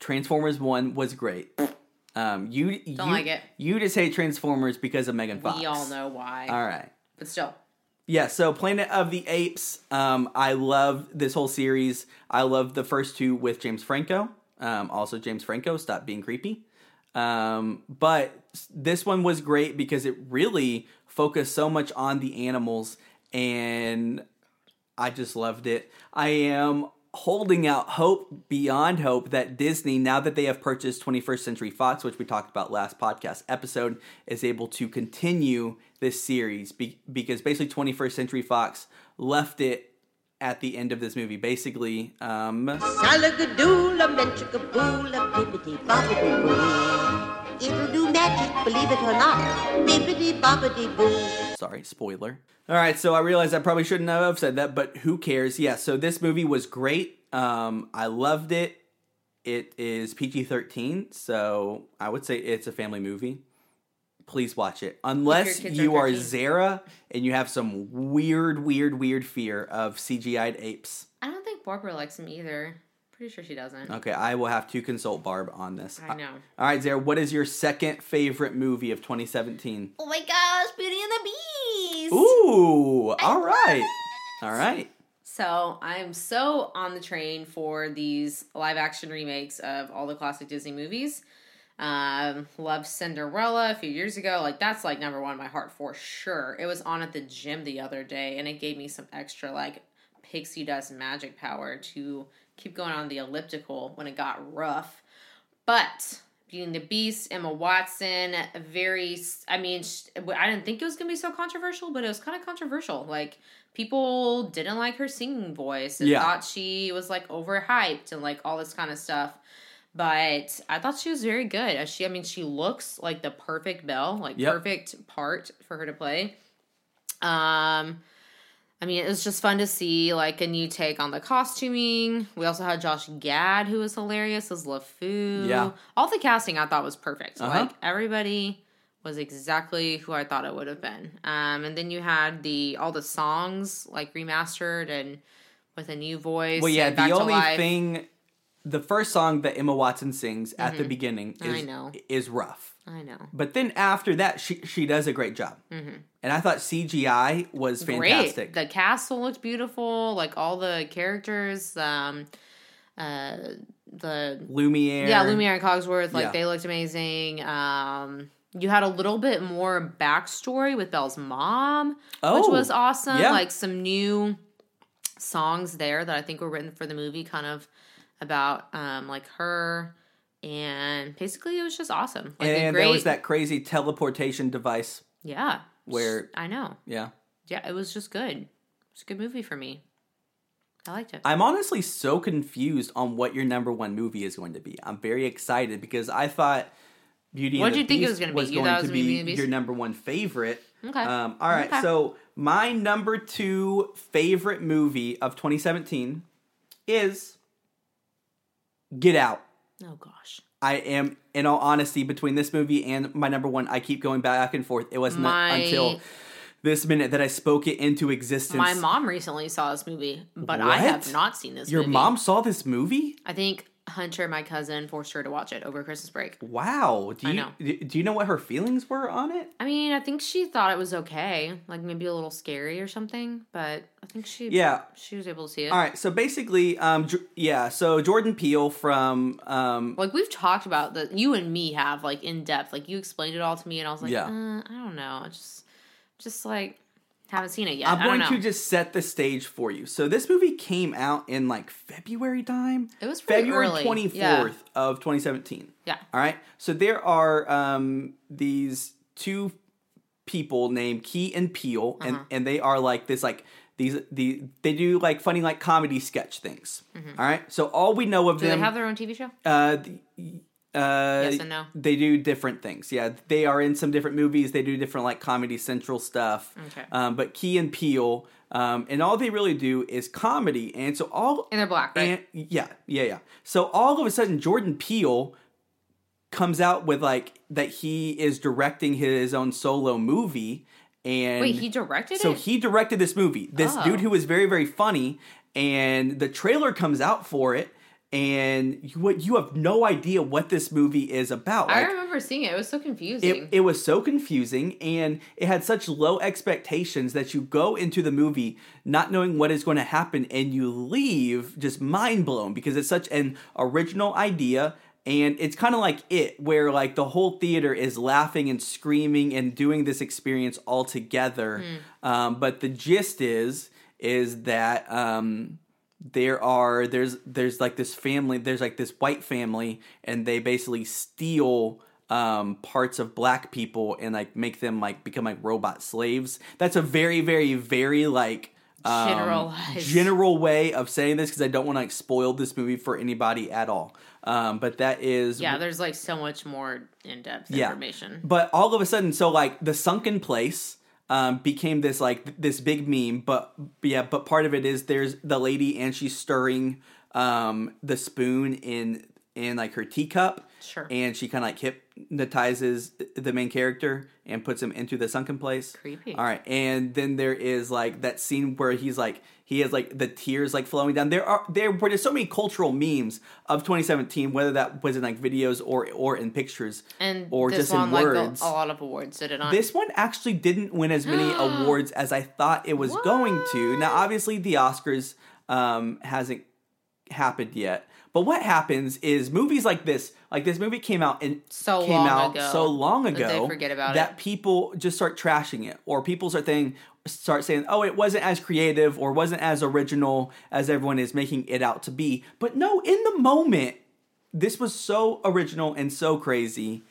Transformers One was great. Um, you you like it. You just hate Transformers because of Megan Fox. We all know why. All right. But still. Yeah, so Planet of the Apes. Um, I love this whole series. I love the first two with James Franco. Um, also, James Franco, stop being creepy. Um, but this one was great because it really focused so much on the animals, and I just loved it. I am holding out hope beyond hope that Disney, now that they have purchased 21st Century Fox, which we talked about last podcast episode, is able to continue this series be- because basically 21st Century Fox left it at the end of this movie. Basically, um, Salagadoola, menchikaboola, bibbidi bobbidi boo. It'll do magic, believe it or not. Bibbidi bobbidi boo. Sorry, spoiler. All right, so I realized I probably shouldn't have said that, but who cares? Yeah, so this movie was great. Um, I loved it. It is PG 13, so I would say it's a family movie. Please watch it. Unless kids are you are Zara and you have some weird, weird, weird fear of CGI'd apes. I don't think Barbara likes them either. Pretty sure she doesn't. Okay, I will have to consult Barb on this. I know. All right, Zara, what is your second favorite movie of 2017? Oh my gosh, Beauty and the Beast! Ooh, all right. All right. So I'm so on the train for these live action remakes of all the classic Disney movies. Um, loved Cinderella a few years ago. Like that's like number one in my heart for sure. It was on at the gym the other day, and it gave me some extra like pixie dust magic power to keep going on the elliptical when it got rough. But Beauty and the Beast, Emma Watson, very. I mean, I didn't think it was gonna be so controversial, but it was kind of controversial. Like people didn't like her singing voice and Yeah. thought she was like overhyped and like all this kind of stuff. But I thought she was very good. As she, I mean, she looks like the perfect Belle, like Yep. perfect part for her to play. Um, I mean, it was just fun to see like a new take on the costuming. We also had Josh Gad, who was hilarious as LeFou. Yeah. all the casting I thought was perfect. Uh-huh. Like everybody was exactly who I thought it would have been. Um, and then you had the all the songs like remastered and with a new voice. Well, yeah, the only life. thing, the first song that Emma Watson sings at the beginning Mm-hmm. I is know. is rough. I know. But then after that, she she does a great job, mm-hmm. And I thought CGI was fantastic. Great. The castle looked beautiful. Like all the characters, um, uh, the Lumiere, yeah, Lumiere and Cogsworth, like Yeah. they looked amazing. Um, you had a little bit more backstory with Belle's mom, which Oh, was awesome. yeah. Like some new songs there that I think were written for the movie, kind of about um like her. And basically, it was just awesome. Like and great, there was that crazy teleportation device. yeah. Where- I know, Yeah, yeah, it was just good. It's a good movie for me. I liked it. I'm honestly so confused on what your number one movie is going to be. I'm very excited because I thought Beauty What'd and the you think it Beast was gonna be? was You going to was gonna be be Beauty and the Beast? your number one favorite. Okay. Um, all right, Okay. so my number two favorite movie of 2017 is Get Out. oh gosh. I am, in all honesty, between this movie and my number one, I keep going back and forth. It wasn't until this minute that I spoke it into existence. My mom recently saw this movie, but I have not seen this Your movie. mom saw this movie? I think Hunter, my cousin, forced her to watch it over Christmas break. Wow. Do I you know. do you know what her feelings were on it? I mean, I think she thought it was okay, like maybe a little scary or something, but I think she Yeah. she was able to see it. All right. So basically, um, yeah. So Jordan Peele from um, Like we've talked about that, you and me have like in depth. Like you explained it all to me, and I was like, Yeah. uh, I don't know, just just like haven't seen it yet. I'm going to just set the stage for you. So this movie came out in like February time. It was February early, twenty yeah. of 2017. yeah, All right. So there are um, these two people named Key and Peele, and Uh-huh. and they are like this like these the they do like funny like comedy sketch things. All right. So all we know of Mm-hmm. do them. they have their own TV show? uh, the- uh, Yes and no. They do different things. Yeah, they are in some different movies. They do different like Comedy Central stuff. Okay. Um, but Key and Peele, um, and all they really do is comedy. And so all And they're black, right? and yeah, yeah, yeah. So all of a sudden, Jordan Peele comes out with like that he is directing his own solo movie. And Wait, he directed so it. he directed this movie. This Oh. dude who was very very funny, and the trailer comes out for it, and you what you have no idea what this movie is about. I remember seeing it. It was so confusing. it, it was so confusing and it had such low expectations that you go into the movie not knowing what is going to happen and you leave just mind blown because it's such an original idea and it's kind of like it where like the whole theater is laughing and screaming and doing this experience all together um, but the gist is is that um, there are there's there's like this family there's like this white family and they basically steal um parts of black people and like make them like become like robot slaves that's a very very very like um, Generalized. general way of saying this because i don't want to like spoil this movie for anybody at all um but that is yeah, there's like so much more in depth Yeah. information. but all of a sudden, so like the sunken place um, became this like th- this big meme. But yeah, but part of it is there's the lady and she's stirring um, the spoon in in like her teacup. Sure. And she kind of like hypnotizes the main character and puts him into the sunken place. Creepy. All right, and then there is like that scene where he's like he has like the tears like flowing down. There are there were there's so many cultural memes of 2017, whether that was in like videos or or in pictures And or just one in like words. a, a lot of awards did it on. This one actually didn't win as many [gasps] awards as I thought it was going to. Now, obviously, the Oscars um, hasn't happened yet. But what happens is movies like this, like this movie came out and So came out ago so long that ago forget about that it. people just start trashing it, or people start saying, start saying, "Oh, it wasn't as creative or wasn't as original as everyone is making it out to be." But no, in the moment, this was so original and so crazy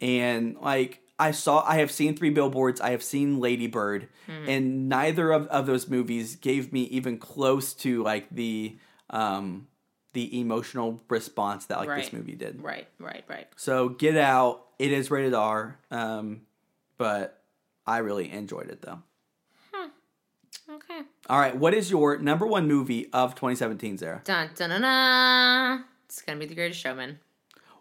and like i saw i have seen three billboards i have seen ladybird Hmm. and neither of, of those movies gave me even close to like the um the emotional response that like this movie did right, right, right. so get out it is rated r um but i really enjoyed it though Okay. all right what is your number one movie of 2017 Zara Dun dun dun dun. It's gonna be the Greatest Showman.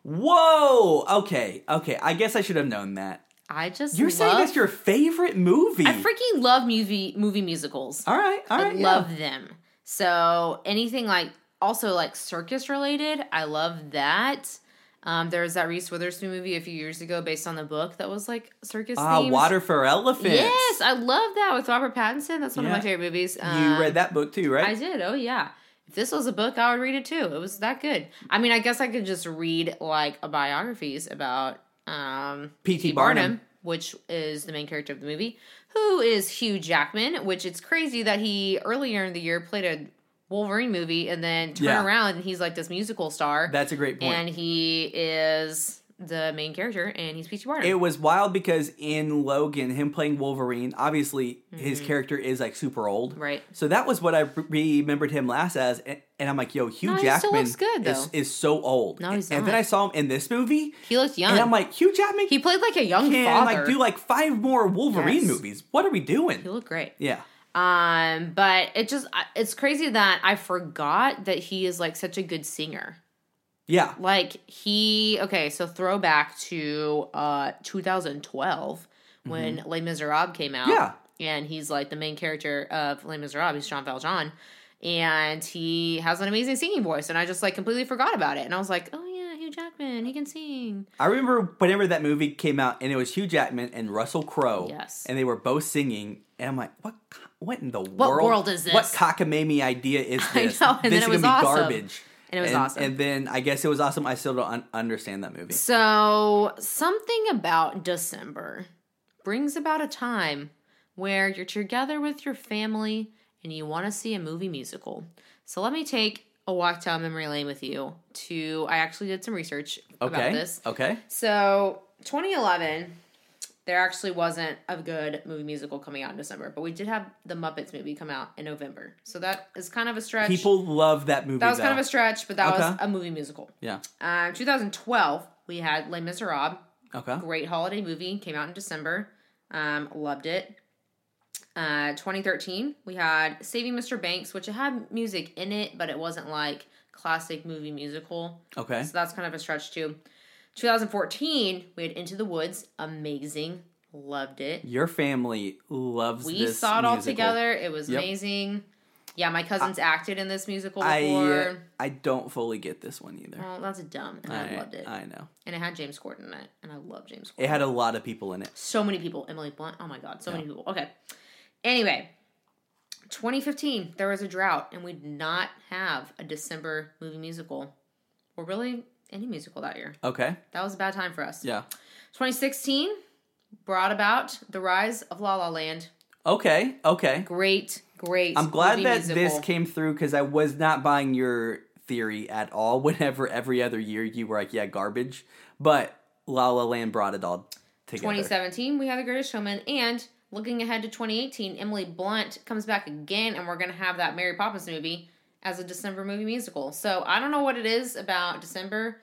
whoa okay okay i guess i should have known that I just you're saying that's your favorite movie I freaking love movie movie musicals. all right all I yeah. love them. So anything like also like circus related, I love that. Um, there was that Reese Witherspoon movie a few years ago based on the book that was like circus Ah, themes. Water for Elephants. Yes, I love that with Robert Pattinson. That's one of my favorite movies. You Um, read that book too, right? I did. Oh yeah. If this was a book, I would read it too. It was that good. I mean, I guess I could just read like a biographies about um P.T. Barnum. which is the main character of the movie, who is Hugh Jackman, which it's crazy that he earlier in the year played a Wolverine movie and then turn Yeah. around and he's like this musical star. That's a great point. and he is the main character, and he's P.T. Barnum. It was wild because in Logan, him playing Wolverine, obviously his character is like super old, Mm-hmm. Right. So that was what I re- remembered him last as, and, and I'm like, yo, Hugh No, he still Jackman looks good, is, though. is so old. No, he's and then. I saw him in this movie, he looked young. and I'm like, Hugh Jackman he played like a young can father. like do like five more Wolverine Yes. movies. What are we doing? he looked great. Yeah. Um, but it just it's crazy that I forgot that he is like such a good singer. Yeah. Like he okay, so throwback to uh 2012 when Les Miserables came out. Mm-hmm. Yeah. And he's like the main character of Les Miserables, he's Jean Valjean. And he has an amazing singing voice, and I just like completely forgot about it. And I was like, Oh yeah, Hugh Jackman, he can sing. I remember whenever that movie came out, and it was Hugh Jackman and Russell Crowe. Yes. And they were both singing, and I'm like, what? What in the What world? world is this? What cockamamie idea is this? [laughs] I this? know, and this then is it was gonna be awesome. garbage. And it was and, awesome. And then I guess it was awesome. I still don't un- understand that movie. So, something about December brings about a time where you're together with your family and you want to see a movie musical. So, let me take a walk down memory lane with you to I actually did some research about Okay. this. Okay. So, 2011 there actually wasn't a good movie musical coming out in December, but we did have the Muppets movie come out in November. So that is kind of a stretch. People love that movie. that was kind of a stretch, but that was a movie musical. yeah. Uh, 2012, we had Les Miserables, Okay. great holiday movie came out in december um loved it uh 2013 we had saving mr banks which it had music in it but it wasn't like classic movie musical Okay. so that's kind of a stretch too 2014 we had into the woods amazing loved it Your family loves we this saw it all musical. together it was Yep. amazing yeah my cousins acted in this musical I before uh, I don't fully get this one either. well that's dumb and I, loved it I know. and it had james corden in it and i love james corden It had a lot of people in it. So many people. Emily Blunt. Oh my god, so many people. Okay. Anyway, 2015, there was a drought, and we did not have a December movie musical, or really any musical that year. Okay. That was a bad time for us. Yeah. 2016 brought about the rise of La La Land. Okay. Okay. Great, great. I'm glad that musical. this came through because I was not buying your theory at all. [laughs] Whenever every other year you were like, yeah, garbage. But La La Land brought it all together. 2017, we had The Greatest Showman, and looking ahead to 2018, Emily Blunt comes back again, and we're going to have that Mary Poppins movie as a December movie musical. So I don't know what it is about December,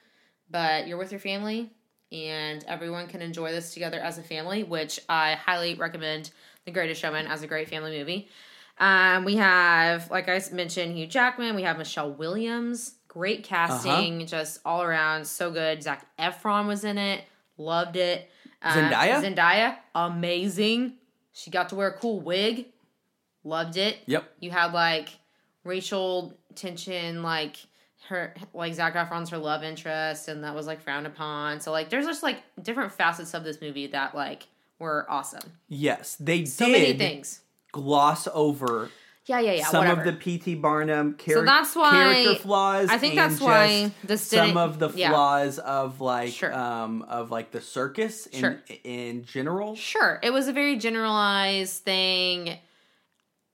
but you're with your family, and everyone can enjoy this together as a family, which I highly recommend The Greatest Showman as a great family movie. Um, we have, like I mentioned, Hugh Jackman. We have Michelle Williams. Great casting, Uh-huh. just all around, so good. Zac Efron was in it. Loved it. Uh, Zendaya? Zendaya, amazing. She got to wear a cool wig. Loved it. Yep. You had like racial tension, like her, like Zac Efron's her love interest, and that was like frowned upon. So like, there's just like different facets of this movie that like were awesome. Yes, they So did many things. gloss over Yeah, yeah, yeah. some whatever. of the P.T. Barnum char- that's why- character flaws. I think that's why this some of the yeah. flaws of like Sure. um of like the circus in Sure. in general. Sure, it was a very generalized thing.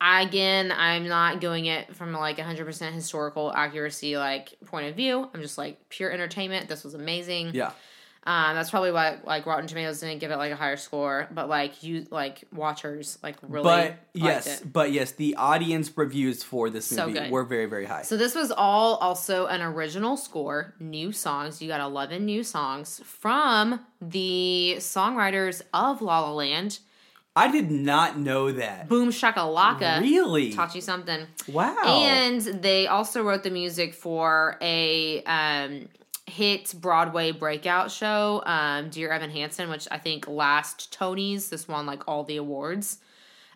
Again, I'm not going it from like 100% historical accuracy like point of view. I'm just like pure entertainment. This was amazing. Yeah. Um, that's probably why like Rotten Tomatoes didn't give it like a higher score, but like you like watchers like really but yes, it. but yes, the audience reviews for this So movie good. were very very high. So this was all also an original score, new songs. You got 11 new songs from the songwriters of La La Land. I did not know that. Boom Shakalaka. Really? Taught you something. Wow. And they also wrote the music for a um, hit Broadway breakout show, um, Dear Evan Hansen, which I think last Tony's, this won like all the awards.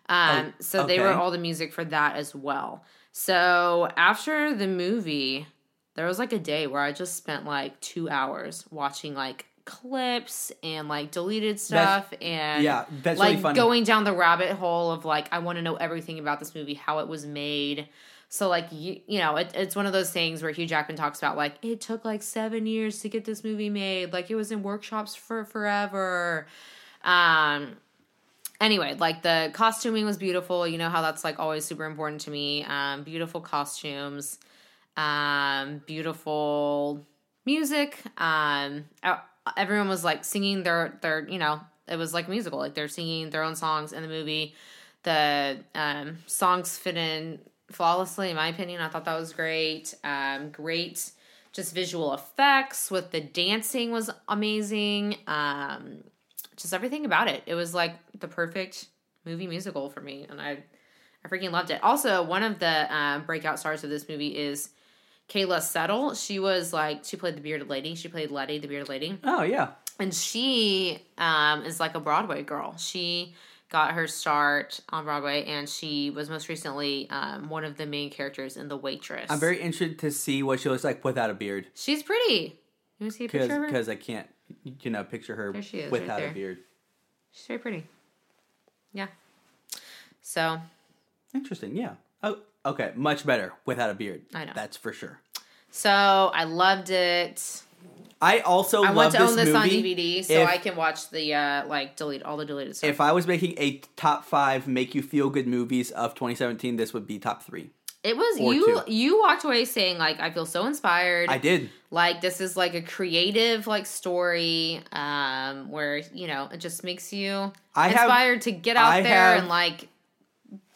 Um, Oh, so they wrote all the music for that as well. So after the movie, there was like a day where I just spent like two hours watching like clips and like deleted stuff and yeah, that's like really funny. going down the rabbit hole of like I want to know everything about this movie, how it was made. So like you you know it, it's one of those things where Hugh Jackman talks about like it took like seven years to get this movie made, like it was in workshops for forever. Um. Anyway, like the costuming was beautiful. You know how that's like always super important to me. Um, beautiful costumes, um, beautiful music. Um, uh, everyone was like singing their their you know it was like musical like they're singing their own songs in the movie. The um, songs fit in flawlessly in my opinion. I thought that was great. Um, great just visual effects with the dancing was amazing. Um, just everything about it. It was like the perfect movie musical for me and i i freaking loved it. Also one of the um, breakout stars of this movie is Keala Settle. She was like she played the bearded lady. She played Letty, the bearded lady Oh yeah. and she um, is like a Broadway girl. She got her start on Broadway, and she was most recently um, one of the main characters in The Waitress. I'm very interested to see what she looks like without a beard. She's pretty. You want to see a picture of her? Because I can't, you know, picture her There she is, right without a beard. She's very pretty. Yeah. So Interesting. Yeah. Oh, okay. Much better without a beard. I know. That's for sure. so I loved it. I also I love want to this own this movie. on DVD so If- I can watch the uh like delete all the deleted stuff. If I was making a top five make you feel good movies of 2017, this would be top three. it was you two. you walked away saying like I feel so inspired. I did. like this is like a creative like story um where you know it just makes you I have- inspired to get out I there have- and like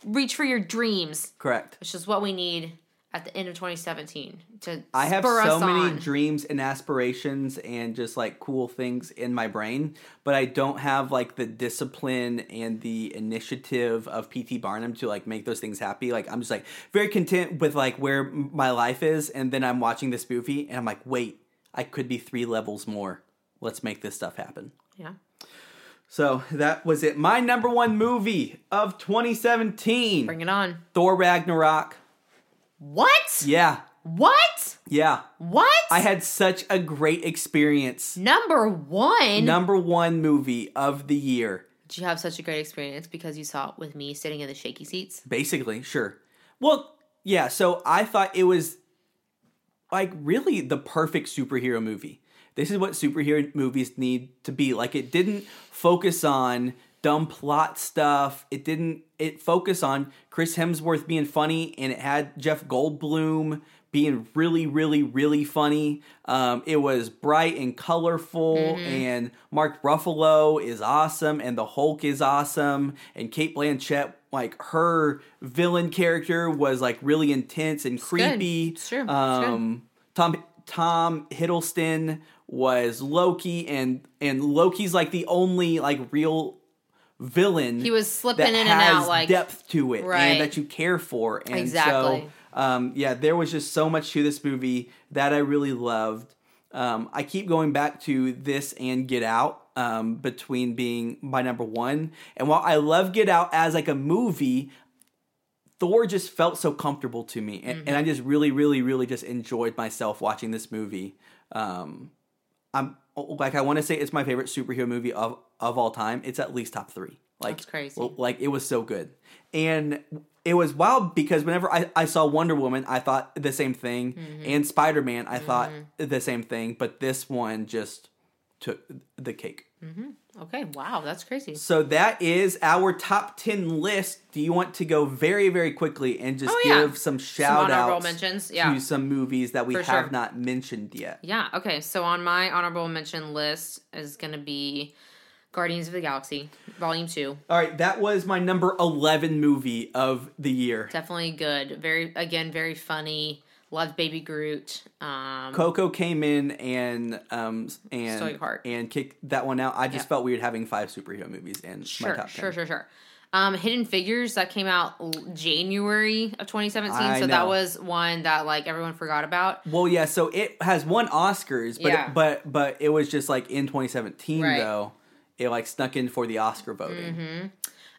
reach for your dreams Correct. which is what we need at the end of 2017 to I have so many dreams and aspirations and just like cool things in my brain, but I don't have like the discipline and the initiative of PT Barnum to like make those things happy. Like I'm just like very content with like where my life is, and then I'm watching this movie and I'm like, wait, I could be three levels more. Let's make this stuff happen. yeah So that was it. My number one movie of 2017 bring it on Thor Ragnarok. what Yeah, what yeah. what I had such a great experience. number one Number one movie of the year. did you have such a great experience because you saw it with me sitting in the shaky seats Basically, sure. Well, yeah, so I thought it was like really the perfect superhero movie. This is what superhero movies need to be. Like it didn't focus on dumb plot stuff. It didn't it focused on Chris Hemsworth being funny and it had Jeff Goldblum being really really really funny. Um, it was bright and colorful and Mark Ruffalo is awesome and the Hulk is awesome and Cate Blanchett like her villain character was like really intense and good. creepy. It's true. It's. Um, Tom Tom Hiddleston was Loki, and and Loki's like the only like real villain. He was slipping that in and out, like- depth to it, Right. and that you care for. And Exactly. so, um, yeah, there was just so much to this movie that I really loved. Um, I keep going back to this and Get Out um, between being my number one. And while I love Get Out as like a movie, Thor just felt so comfortable to me, and, and I just really, really, really just enjoyed myself watching this movie. Um, I'm like I want to say it's my favorite superhero movie of of all time. It's at least top three. Like That's crazy. well, like it was so good, and it was wild because whenever I, I saw Wonder Woman, I thought the same thing, Mm-hmm. and Spider Man, I thought the same thing, but this one just took the cake. Okay wow that's crazy So that is our top 10 list. Do you want to go very, very quickly and just Oh, yeah. give some shout honorable outs mentions, yeah. to some movies that we For have sure. not mentioned yet? Yeah, okay. So on my honorable mention list is going to be Guardians of the Galaxy, Volume 2. All right, that was my number 11 movie of the year. Definitely good. Very, again, very funny. Loved Baby Groot. Um, Coco came in and um and and kicked that one out. I just Yeah. felt weird having five superhero movies in my sure, top 10. sure, sure, sure. Um, Hidden Figures that came out January of 2017. I so know. that was one that like everyone forgot about. Well, yeah, so it has won Oscars, but Yeah. it, but but it was just like in 2017 Right. though. It like snuck in for the Oscar voting.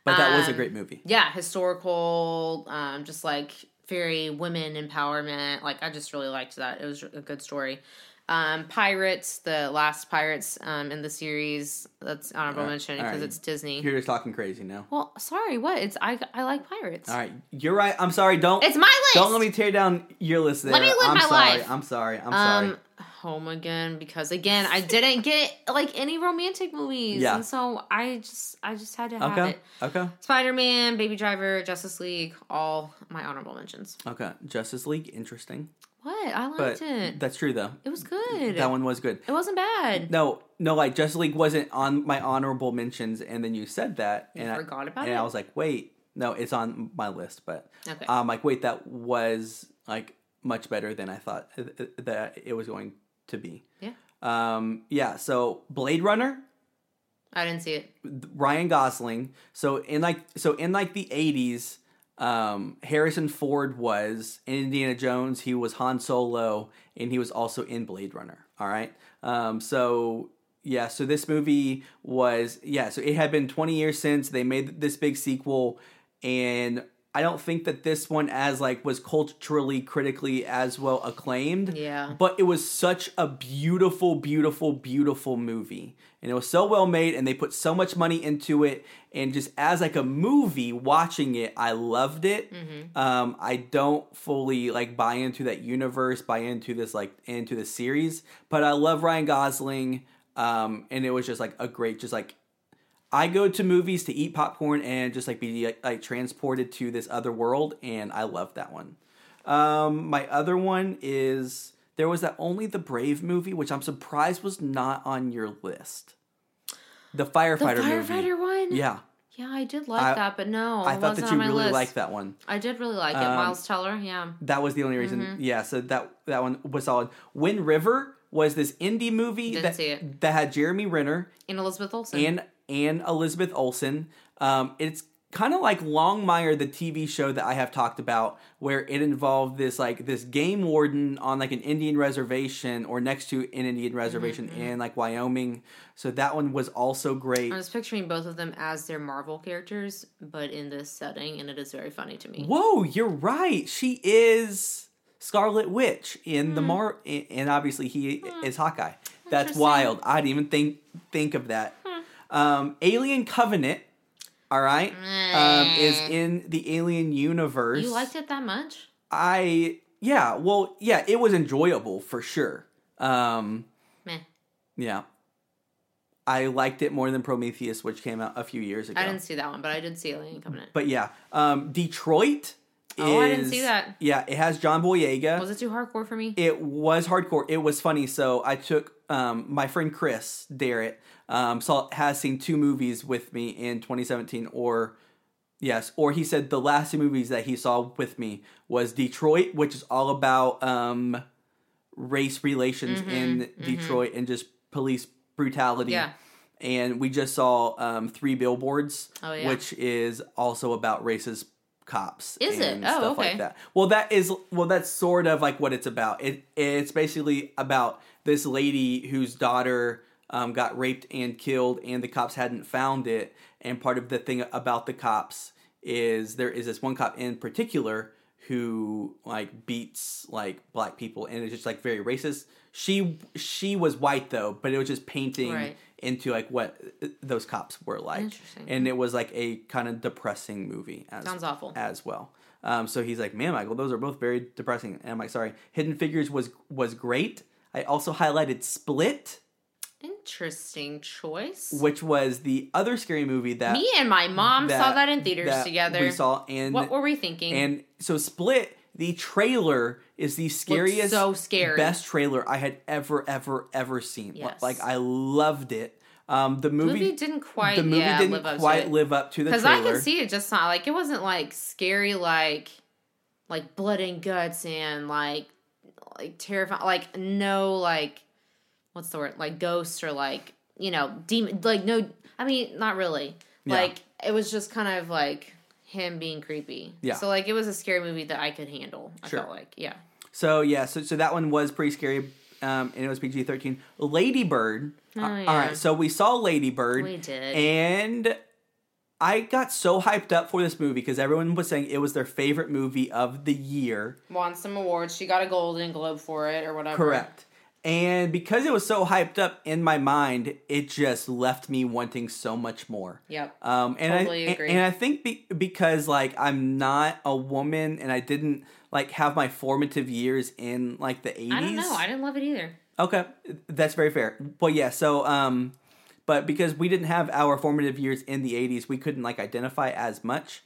But that was a Um, great movie. Yeah, historical, um, just like very women empowerment. Like I just really liked that. It was a good story. Um, Pirates, the last Pirates um, in the series. That's honorable right, mention because right. it's Disney. You're just talking crazy now. well, sorry, what? It's I. I like Pirates. All right, you're right. I'm sorry. Don't It's my list. don't let me tear down your list. There. Let me live I'm my sorry. life. I'm sorry. I'm sorry. Um, home again because again I didn't get like any romantic movies. Yeah. And so I just I just had to have okay. it. Okay. Spider Man, Baby Driver, Justice League, all my honorable mentions. Okay. Justice League, interesting. What? I liked but it. that's true though. it was good. That one was good. It wasn't bad. No, no, like Justice League wasn't on my honorable mentions, and then you said that, You and forgot I, about and it? I was like, wait, no, it's on my list, but Okay. I'm like, wait, that was like much better than I thought uh, uh, that it was going to be. Yeah. Um, yeah. So Blade Runner, I didn't see it. Ryan Gosling. So in like so in like the eighties, um, Harrison Ford was in Indiana Jones. He was Han Solo, and he was also in Blade Runner. All right. Um, so yeah, so this movie was yeah. So it had been twenty years since they made this big sequel, and I don't think that this one as like was culturally critically as well acclaimed Yeah. but it was such a beautiful beautiful beautiful movie. And it was so well made and they put so much money into it. And just as like a movie watching it i loved it. Um, i don't fully like buy into that universe buy into this like into the series but i love ryan gosling um, and it was just like a great just like I go to movies to eat popcorn and just like be like, like transported to this other world, and I love that one. Um, my other one is there was that Only the Brave movie, which I'm surprised was not on your list. The The firefighter, firefighter movie. one? Yeah, Yeah, I did like I- that, but no, I it thought wasn't that you really list. liked that one. I did really like it. Um, Miles Teller, yeah. That was the only reason. Mm-hmm. Yeah, so that that one was solid. Wind River was this indie movie Didn't that it. that had Jeremy Renner And Elizabeth Olsen. and and Elizabeth Olsen. Um, it's kind of like Longmire, the TV show that I have talked about, where it involved this like this game warden on like an Indian reservation or next to an Indian reservation mm-hmm. in like Wyoming. So that one was also great. I was picturing both of them as their Marvel characters, but in this setting, and it is very funny to me. Whoa, you're right. She is Scarlet Witch in the mm-hmm. Mar, and obviously he hmm. is Hawkeye. That's wild. I didn't even think think of that. Um, Alien Covenant, all right, um, is in the Alien universe. You liked it that much? I yeah, well, yeah, it was enjoyable for sure. Um, Meh. yeah, I liked it more than Prometheus, which came out a few years ago. I didn't see that one, but I did see Alien Covenant. But yeah, um, Detroit. Oh, I didn't see that. Yeah, it has John Boyega. Was it too hardcore for me? It was hardcore. It was funny. So I took um, my friend Chris Darrett um, saw has seen two movies with me in 2017, or yes, or he said the last two movies that he saw with me was Detroit, which is all about um, race relations Mm-hmm, in Detroit and just police brutality. Yeah. And we just saw um, Three Billboards, Oh, yeah. which is also about racist cops. Is it? and Oh, stuff okay. like that. Well, that is well, that's sort of like what it's about. It it's basically about this lady whose daughter um, got raped and killed, and the cops hadn't found it. And part of the thing about the cops is there is this one cop in particular who like beats like black people, and it's just like very racist. She she was white though, but it was just painting Right. Into like what those cops were like, Interesting. and it was like a kind of depressing movie. As, Sounds awful. as well. Um, so he's like, "Man, Michael, those are both very depressing." And I'm like, "Sorry." Hidden Figures was was great. I also highlighted Split, Interesting choice. which was the other scary movie that Me and my mom saw that in theaters that together. We saw and what were we thinking? and so Split. The trailer is the scariest, so scary. best trailer I had ever, ever, ever seen. Yes. Like I loved it. Um, the movie, movie didn't quite. the movie yeah, didn't live up quite live up to the Because I could see it just not like it wasn't like scary, like like blood and guts and like like terrifying. Like no, like what's the word? Like ghosts or like you know demon. Like no, I mean not really. Yeah. Like it was just kind of like him being creepy. Yeah. So like it was a scary movie that I could handle. I Sure. felt like yeah. So yeah, so so that one was pretty scary, um, and it was PG thirteen. Lady Bird. Oh, uh, yeah. All right, so we saw Lady Bird. We did. and I got so hyped up for this movie because everyone was saying it was their favorite movie of the year. Won some awards. She got a Golden Globe for it or whatever. Correct. And because it was so hyped up in my mind, it just left me wanting so much more. Yep. Um, and Totally I agree. and I think be, because like I'm not a woman and I didn't like have my formative years in like the 80s. I don't know. I didn't love it either. Okay, that's very fair. Well, yeah. So, um, but because we didn't have our formative years in the '80s, we couldn't like identify as much.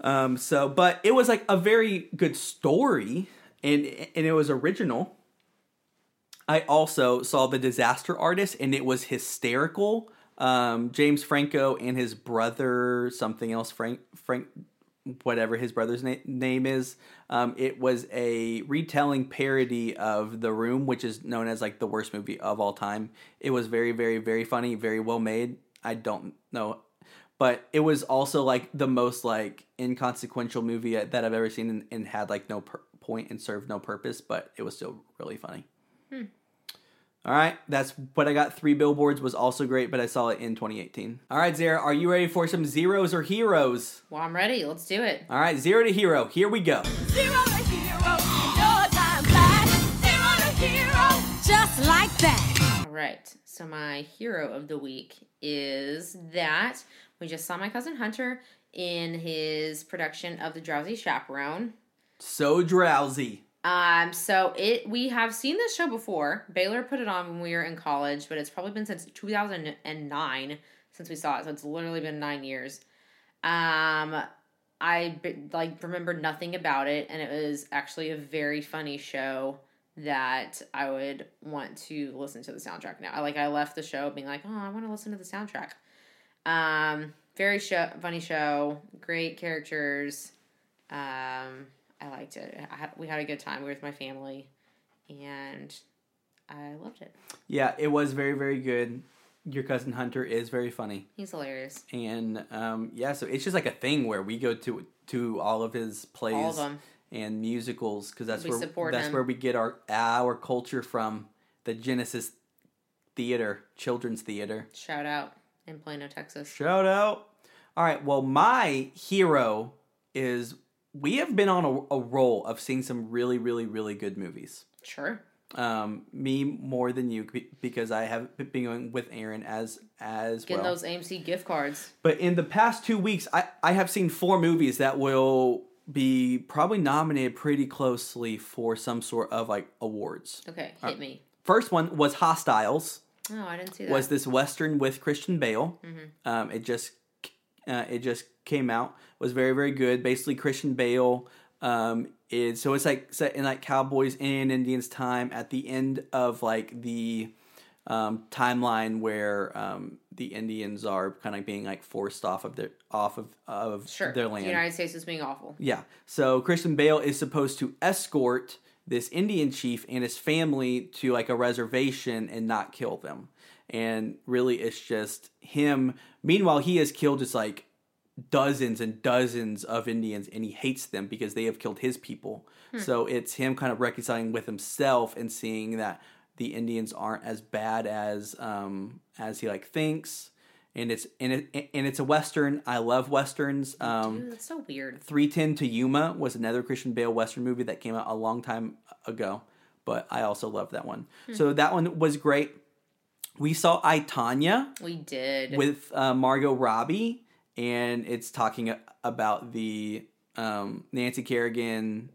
Um, so, but it was like a very good story. and and it was original. I also saw the Disaster Artist, and it was hysterical. Um, James Franco and his brother, something else, Frank Frank, whatever his brother's na- name is. Um, it was a retelling parody of The Room, which is known as like the worst movie of all time. It was very, very, very funny, very well made. I don't know, but it was also like the most like inconsequential movie that I've ever seen, and, and had like no per- point and served no purpose, but it was still really funny. All right, that's what I got. Three billboards was also great, but I saw it in 2018. All right, Zara, are you ready for some zeros or heroes? Well, I'm ready. Let's do it. All right, zero to hero. Here we go. Zero to hero, no time flat. Zero to hero, just like that. All right. So my hero of the week is that we just saw my cousin Hunter in his production of The Drowsy Chaperone. So drowsy. Um, so it we have seen this show before. Baylor put it on when we were in college, but it's probably been since 2009 since we saw it. So it's literally been nine years. Um, I like remember nothing about it, and it was actually a very funny show that I would want to listen to the soundtrack now. I like I left the show being like, oh, I want to listen to the soundtrack. Um, very show, funny show, great characters. Um, I liked it. I we had a good time. We were with my family, and I loved it. Yeah, it was very, very good. Your cousin Hunter is very funny, He's hilarious. and um, yeah, so it's just like a thing where we go to to all of his plays All of them. and musicals because that's We where that's him. where we get our our culture from. The Genesis Theater, children's theater. Shout out in Plano, Texas. Shout out. All right. Well, my hero is we have been on a, a roll of seeing some really, really, really good movies. Sure. Um, me more than you because I have been going with Aaron as as Getting well. those AMC gift cards. But in the past two weeks, I I have seen four movies that will be probably nominated pretty closely for some sort of like awards. Okay, hit me. First one was Hostiles. Oh, I didn't see that. was this western with Christian Bale. Um, it just uh, it just came out. Was very very good. Basically, Christian Bale um, is so it's like set in like Cowboys and Indians time at the end of like the um, timeline where um, the Indians are kind of being like forced off of their off of of sure. their land. The United States is being awful. Yeah. So Christian Bale is supposed to escort this Indian chief and his family to like a reservation and not kill them. And really it's just him. Meanwhile, he has killed just like dozens and dozens of Indians and he hates them because they have killed his people. So it's him kind of reconciling with himself and seeing that the Indians aren't as bad as um as he like thinks. And it's and it and it's a western. I love westerns. Um Dude, that's so weird. 310 to Yuma was another Christian Bale Western movie that came out a long time ago, but I also love that one. So that one was great. We saw I Tonya We did. with uh, Margot Robbie, and it's talking about the um, Nancy Kerrigan,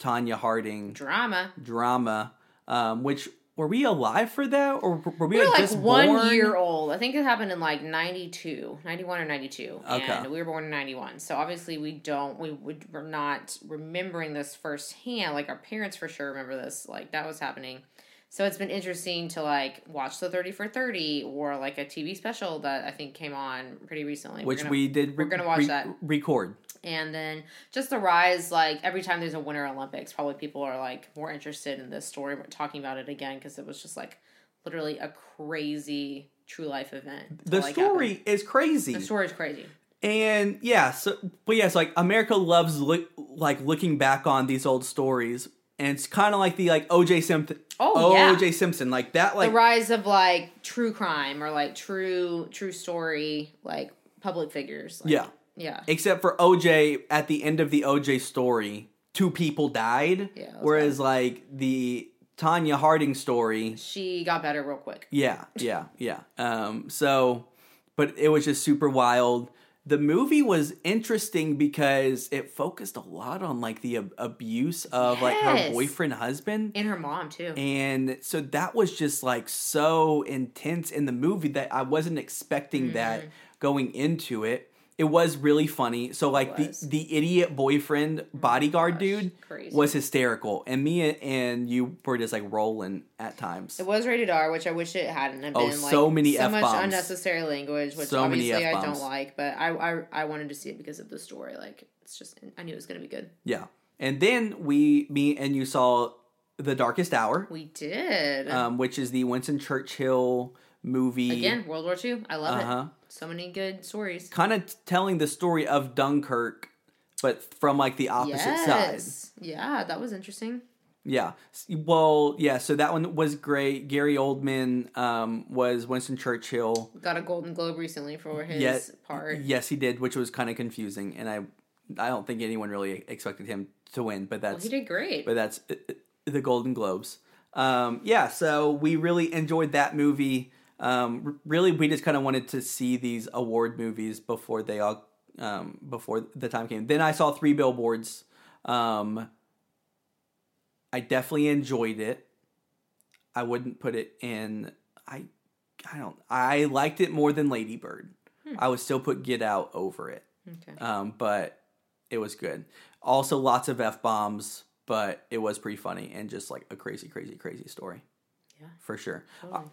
Tonya Harding drama. drama. Um, which were we alive for that, or were we, We were like just one born? year old. I think it happened in like 92, 91 or 92. Okay. And we were born in 91. So obviously we don't, we would, we're not remembering this firsthand. Like our parents for sure remember this. Like that was happening. So it's been interesting to like watch the 30 for 30 or like a TV special that I think came on pretty recently. Which gonna- we did. we're gonna watch that. record. and then just the rise like every time there's a winter olympics probably people are like more interested in this story talking about it again because it was just like literally a crazy true life event The like, story happen. is crazy. the story is crazy And yeah, so but yeah, so like America loves look, like looking back on these old stories, and it's kind of like the like OJ Simpson. Oh, yeah. OJ Simpson, like that, like the rise of like true crime or like true true story like public figures like, yeah. yeah Except for OJ, at the end of the OJ story, two people died. Yeah, whereas like the Tonya Harding story, she got better real quick Yeah, yeah, yeah. Um, so, but it was just super wild. The movie was interesting because it focused a lot on like the ab- abuse of like her boyfriend husband. and her mom too And so that was just like so intense in the movie that I wasn't expecting that mm-hmm. going into it. It was really funny. So like the the idiot boyfriend bodyguard gosh, dude crazy. was hysterical, and me and you were just like rolling at times. It was rated R, which I wish it hadn't have Oh, been. Like, so many so much F-bombs. unnecessary language, which So obviously I don't like. But I, I I wanted to see it because of the story. Like it's just I knew it was gonna be good. Yeah, and then we me and you saw the Darkest Hour, We did um, which is the Winston Churchill movie. again World War II. I love Uh-huh. it. So many good stories. kind of telling the story of Dunkirk, but from like the opposite side. Yes, yeah, that was interesting. Yeah. Well, yeah. So that one was great. Gary Oldman um, was Winston Churchill. Got a Golden Globe recently for his Yet- part. Yes, he did, which was kind of confusing, and I, I don't think anyone really expected him to win. But Well, that's he did great. but that's uh, uh, the Golden Globes. Um, yeah, so we really enjoyed that movie. Um, really, we just kind of wanted to see these award movies before they all um, before the time came. Then I saw Three Billboards. Um, I definitely enjoyed it. I wouldn't put it in. I I don't. I liked it more than Lady Bird. I would still put Get Out over it okay. um, but it was good. Also, lots of f bombs, but it was pretty funny and just like a crazy, crazy, crazy story. Yeah. for sure. Totally.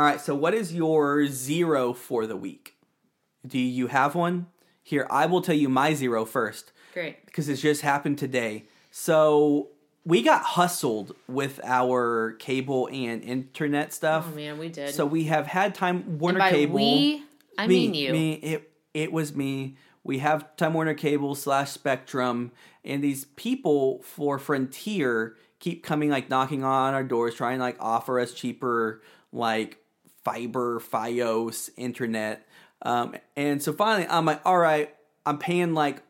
All right, so what is your zero for the week? Do you have one? Here, I will tell you my zero first Great. because it's just happened today. So we got hustled with our cable and internet stuff. Oh man, we did. So we have had time Warner and by Cable. we, I me, mean you. Me, it it was me. We have Time Warner Cable slash Spectrum, and these people for Frontier keep coming like knocking on our doors, trying like offer us cheaper like fiber FiOS internet. Um, and so finally, I'm like, all right, I'm paying like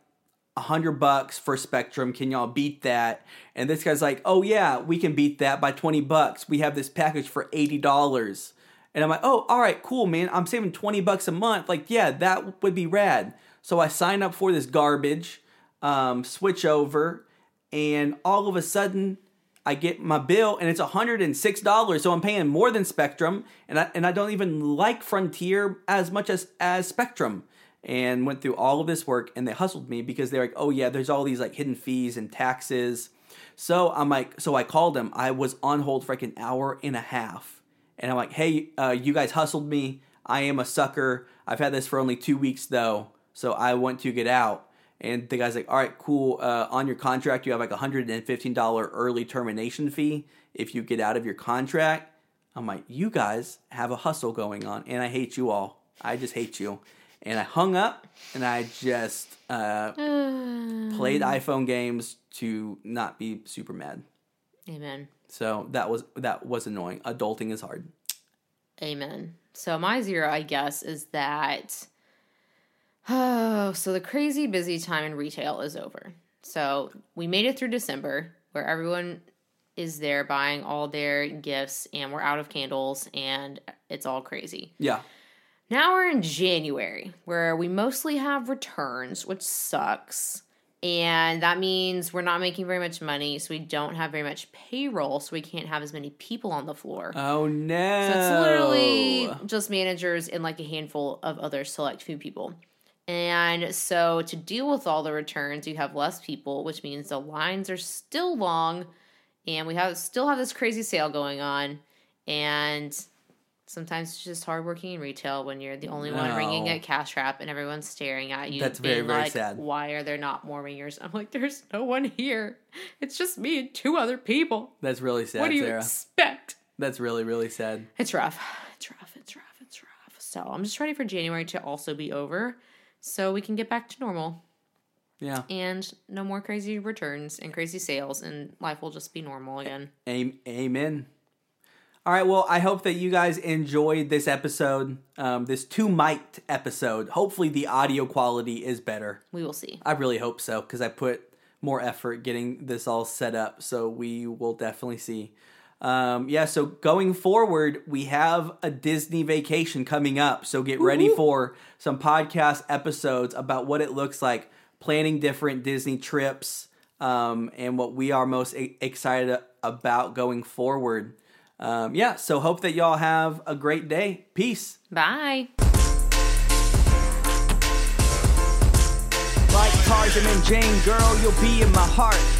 a hundred bucks for Spectrum. Can y'all beat that? And this guy's like, oh yeah, we can beat that by twenty bucks. We have this package for eighty dollars. And I'm like, oh, all right, cool, man. I'm saving twenty bucks a month. Like, yeah, that would be rad. So I sign up for this garbage, um, switch over, and all of a sudden, I get my bill and it's $106. So I'm paying more than Spectrum and I, and I don't even like Frontier as much as, as Spectrum. And went through all of this work and they hustled me because they're like, oh yeah, there's all these like hidden fees and taxes. So I'm like, so I called them. I was on hold for like an hour and a half. And I'm like, hey, uh, you guys hustled me. I am a sucker. I've had this for only two weeks though. So I want to get out. And the guy's like, all right, cool. Uh, on your contract, you have like a $115 early termination fee if you get out of your contract. I'm like, you guys have a hustle going on, and I hate you all. I just hate you. And I hung up and I just uh, [sighs] played iPhone games to not be super mad. Amen. So that was that was annoying. Adulting is hard. Amen. So my zero, I guess, is that oh, [sighs] so the crazy busy time in retail is over. So we made it through December where everyone is there buying all their gifts and we're out of candles and it's all crazy. Yeah. Now we're in January, where we mostly have returns, which sucks. And that means we're not making very much money, so we don't have very much payroll, so we can't have as many people on the floor. Oh no. So it's literally just managers and like a handful of other select few people. And so to deal with all the returns, you have less people, which means the lines are still long, and we have still have this crazy sale going on. And sometimes it's just hard working in retail when you're the only one ringing No. at cash wrap and everyone's staring at you. That's very, very like, sad. Why are there not more ringers? I'm like, there's no one here. It's just me and two other people. That's really sad, what do you Sarah. expect? That's really really sad. It's rough. It's rough. It's rough. It's rough. So I'm just ready for January to also be over so we can get back to normal Yeah. and no more crazy returns and crazy sales and life will just be normal again. Am- Amen. All right. Well, I hope that you guys enjoyed this episode, um, this two mic'd episode. Hopefully, the audio quality is better. We will see. I really hope so because I put more effort getting this all set up. So we will definitely see. Um, yeah. So going forward, we have a Disney vacation coming up. So get ready for some podcast episodes about what it looks like planning different Disney trips um, and what we are most e- excited about going forward. Um, yeah. So hope that y'all have a great day. Peace. Bye. Like Tarzan and Jane, girl, you'll be in my heart.